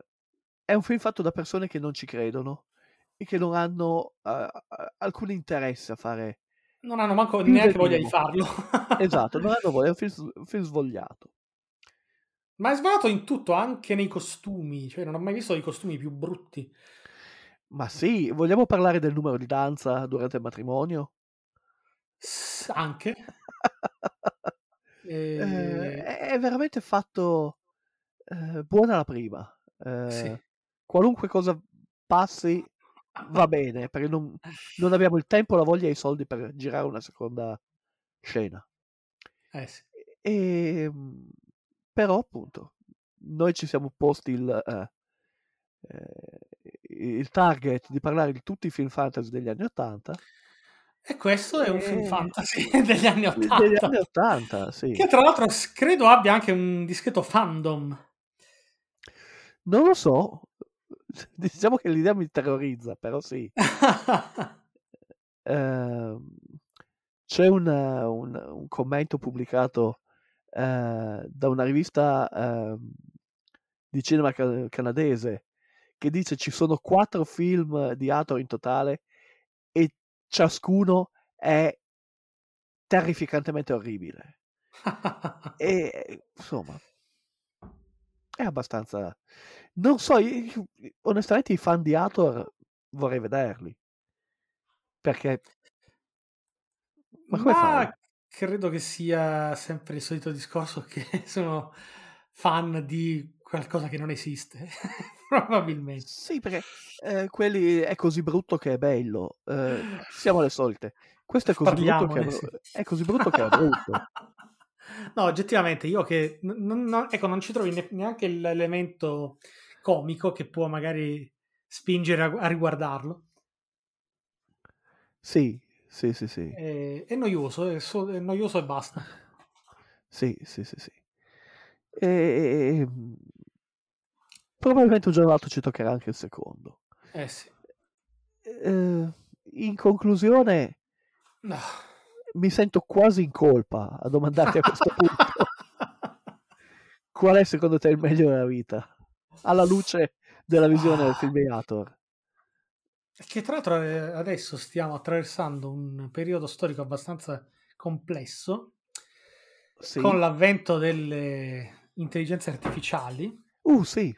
è un film fatto da persone che non ci credono e che non hanno eh, alcun interesse a fare... Non hanno manco neanche voglia di farlo. Esatto, non hanno voglia, è un film, un film svogliato. Ma è sbagliato in tutto, anche nei costumi. Cioè, non ho mai visto i costumi più brutti. Ma sì, vogliamo parlare del numero di danza durante il matrimonio? S- anche. Eh, Eh, è, è veramente fatto eh, buona la prima. Eh, sì. qualunque cosa passi va bene, perché non, non abbiamo il tempo, la voglia e i soldi per girare una seconda scena. Eh, sì. E, però, appunto, noi ci siamo posti il, eh, eh, il target di parlare di tutti i film fantasy degli anni Ottanta. E questo è un film fantasy degli anni Degli Ottanta. anni Ottanta, sì. Che tra l'altro credo abbia anche un discreto fandom. Non lo so, diciamo che l'idea mi terrorizza, però sì. Ehm, c'è un, un- un commento pubblicato eh, da una rivista ehm, di cinema ca- canadese che dice ci sono quattro film di Hathor in totale ciascuno è terrificantemente orribile. E insomma, è abbastanza. Non so, io- onestamente i fan di Hathor vorrei vederli. Perché Ma come? Ma credo che sia sempre il solito discorso che sono fan di qualcosa che non esiste, probabilmente. Sì, perché eh, quelli è così brutto che è bello. Eh, siamo alle solite. Questo è così, brutto che è, sì. è così brutto che è brutto. No, oggettivamente io che non, non- ecco, non ci trovi ne- neanche l'elemento comico che può magari spingere a, a riguardarlo. Sì, sì, sì, sì. È, è noioso, è, so- è noioso e basta. Sì, sì, sì, sì. E... Probabilmente un giorno o l'altro ci toccherà anche il secondo. Eh sì. Eh, in conclusione, No. mi sento quasi in colpa a domandarti a questo punto qual è secondo te il meglio della vita, alla luce della visione del film di Hathor. Che tra l'altro eh, adesso stiamo attraversando un periodo storico abbastanza complesso Sì. con l'avvento delle intelligenze artificiali Uh, sì,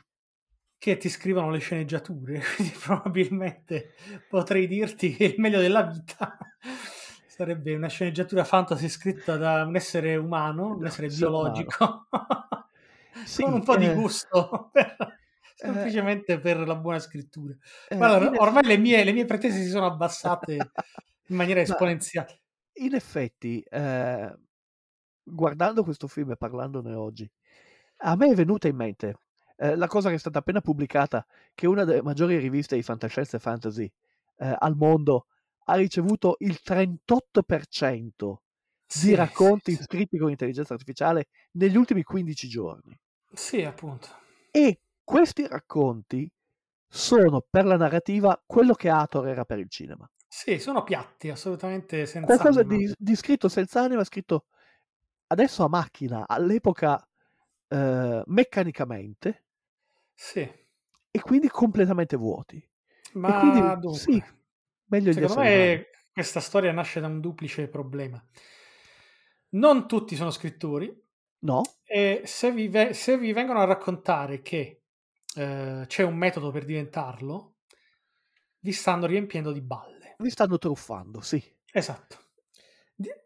che ti scrivono le sceneggiature, quindi probabilmente potrei dirti che il meglio della vita sarebbe una sceneggiatura fantasy scritta da un essere umano, un essere umano. biologico, Sì, con un po' di eh, gusto, per- semplicemente per la buona scrittura. eh, Guarda, ormai le mie, le mie pretese si sono abbassate in maniera Ma- esponenziale. in effetti, eh, guardando questo film e parlandone oggi, a me è venuta in mente eh, la cosa che è stata appena pubblicata, che una delle maggiori riviste di fantascienza e fantasy eh, al mondo ha ricevuto il 38% di Sì, racconti sì, sì. scritti con intelligenza artificiale negli ultimi 15 giorni. Sì, appunto. E questi racconti sono per la narrativa quello che Hathor era per il cinema. Sì, sono piatti, assolutamente senza Qualcosa anima. di, di scritto senza anima, scritto adesso a macchina, all'epoca eh, meccanicamente, Sì, e quindi completamente vuoti. ma quindi dunque, sì, meglio gli secondo umani. me questa storia nasce da un duplice problema. Non tutti sono scrittori No? e se vi, ve- se vi vengono a raccontare che eh, c'è un metodo per diventarlo, vi stanno riempiendo di balle. Vi stanno truffando, sì. Esatto.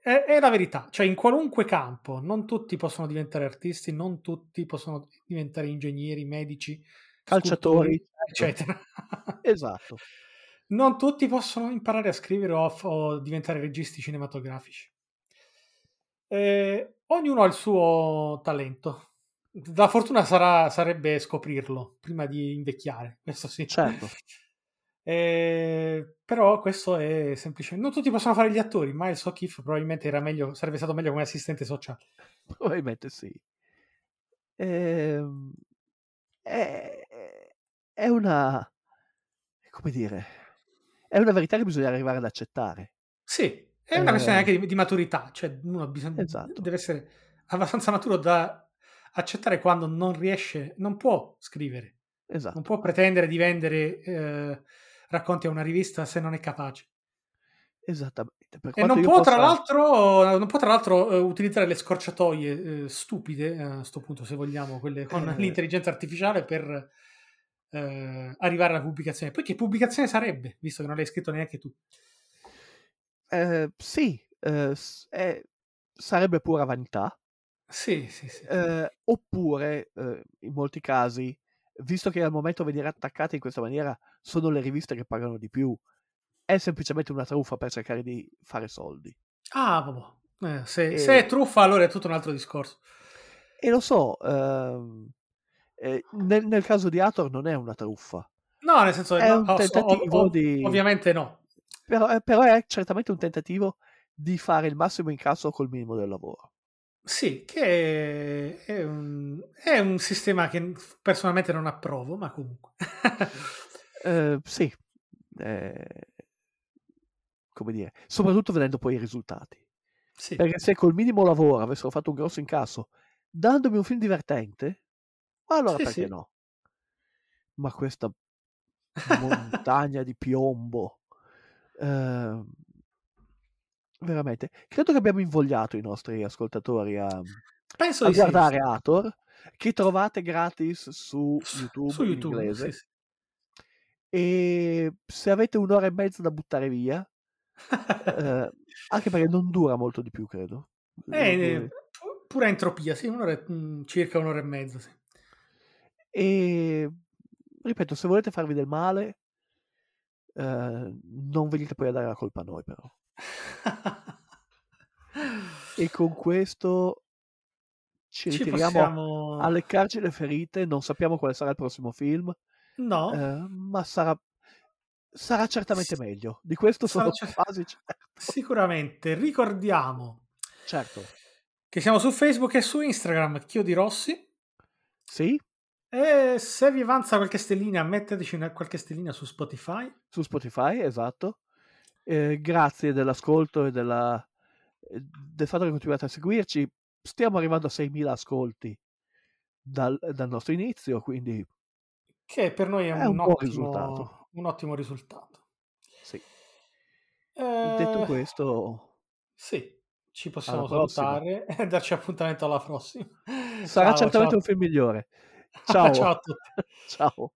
È, è la verità, cioè in qualunque campo non tutti possono diventare artisti, non tutti possono diventare ingegneri, medici, Calciatori, scultori, eccetera. Esatto. Non tutti possono imparare a scrivere o, o diventare registi cinematografici. Eh, ognuno ha il suo talento. La fortuna sarà- sarebbe scoprirlo prima di invecchiare, questo sì. Certo. Eh, però questo è semplicemente. Non tutti possono fare gli attori, ma il Sokif probabilmente era meglio, sarebbe stato meglio come assistente sociale. Probabilmente sì. Ehm, è, è una... come dire... È una verità che bisogna arrivare ad accettare. Sì, è una questione Eh. anche di, di maturità, cioè uno bisogna- Esatto. deve essere abbastanza maturo da accettare quando non riesce, non può scrivere, Esatto. non può pretendere di vendere eh, racconti a una rivista se non è capace. Esattamente. E non può, tra possa- l'altro, non può tra l'altro eh, utilizzare le scorciatoie eh, stupide, eh, a questo punto se vogliamo, quelle con Eh. l'intelligenza artificiale per eh, arrivare alla pubblicazione. Poi che pubblicazione sarebbe, visto che non l'hai scritto neanche tu? Eh, sì, eh, è- sarebbe pura vanità. Sì, sì, sì. Oppure, in molti casi, visto che al momento venire attaccate in questa maniera sono le riviste che pagano di più, è semplicemente una truffa per cercare di fare soldi. Ah, vabbè. Eh, se, E- se è truffa, allora è tutto un altro discorso. E lo so, ehm, eh, nel, nel caso di Hathor non è una truffa, No, nel senso, È no, un ov- tentativo ov- di- ovviamente no. però, eh, però è certamente un tentativo di fare il massimo incasso col minimo del lavoro. Sì, che è un, è un sistema che personalmente non approvo, ma comunque. Eh, sì, eh, come dire, soprattutto vedendo poi i risultati. sì. Perché se col minimo lavoro avessero fatto un grosso incasso dandomi un film divertente, allora Sì, perché sì. no? Ma questa montagna di piombo, ehm, veramente, credo che abbiamo invogliato i nostri ascoltatori a, a sì, guardare sì. Hathor, che trovate gratis su Su- YouTube, su in YouTube, inglese. E se avete un'ora e mezza da buttare via, eh, anche perché non dura molto di più, credo. Eh, Eh, pu- pura entropia, sì, un'ora, e- mm, circa un'ora e mezza. Sì. E ripeto, se volete farvi del male, eh, non venite poi a dare la colpa a noi, però. e con questo ci Ci ritiriamo possiamo... a leccarci le ferite. Non sappiamo quale sarà il prossimo film, No, eh, ma sarà, sarà certamente Sì. meglio. Di questo Sarà sono cer- quasi certo. sicuramente. Ricordiamo Certo, che siamo su Facebook e su Instagram, Chiodi Rossi. sì, E se vi avanza qualche stellina, metteteci una, qualche stellina su Spotify. su Spotify, esatto. Eh, grazie dell'ascolto e della, del fatto che continuate a seguirci. Stiamo arrivando a 6.000 ascolti dal, dal nostro inizio, quindi Che per noi è, È un, un ottimo, risultato. un ottimo risultato. sì. Eh, Detto questo, Sì, ci possiamo salutare e darci appuntamento alla prossima. sarà Ciao, certamente ciao. un film migliore. Ciao. ciao a tutti. Ciao.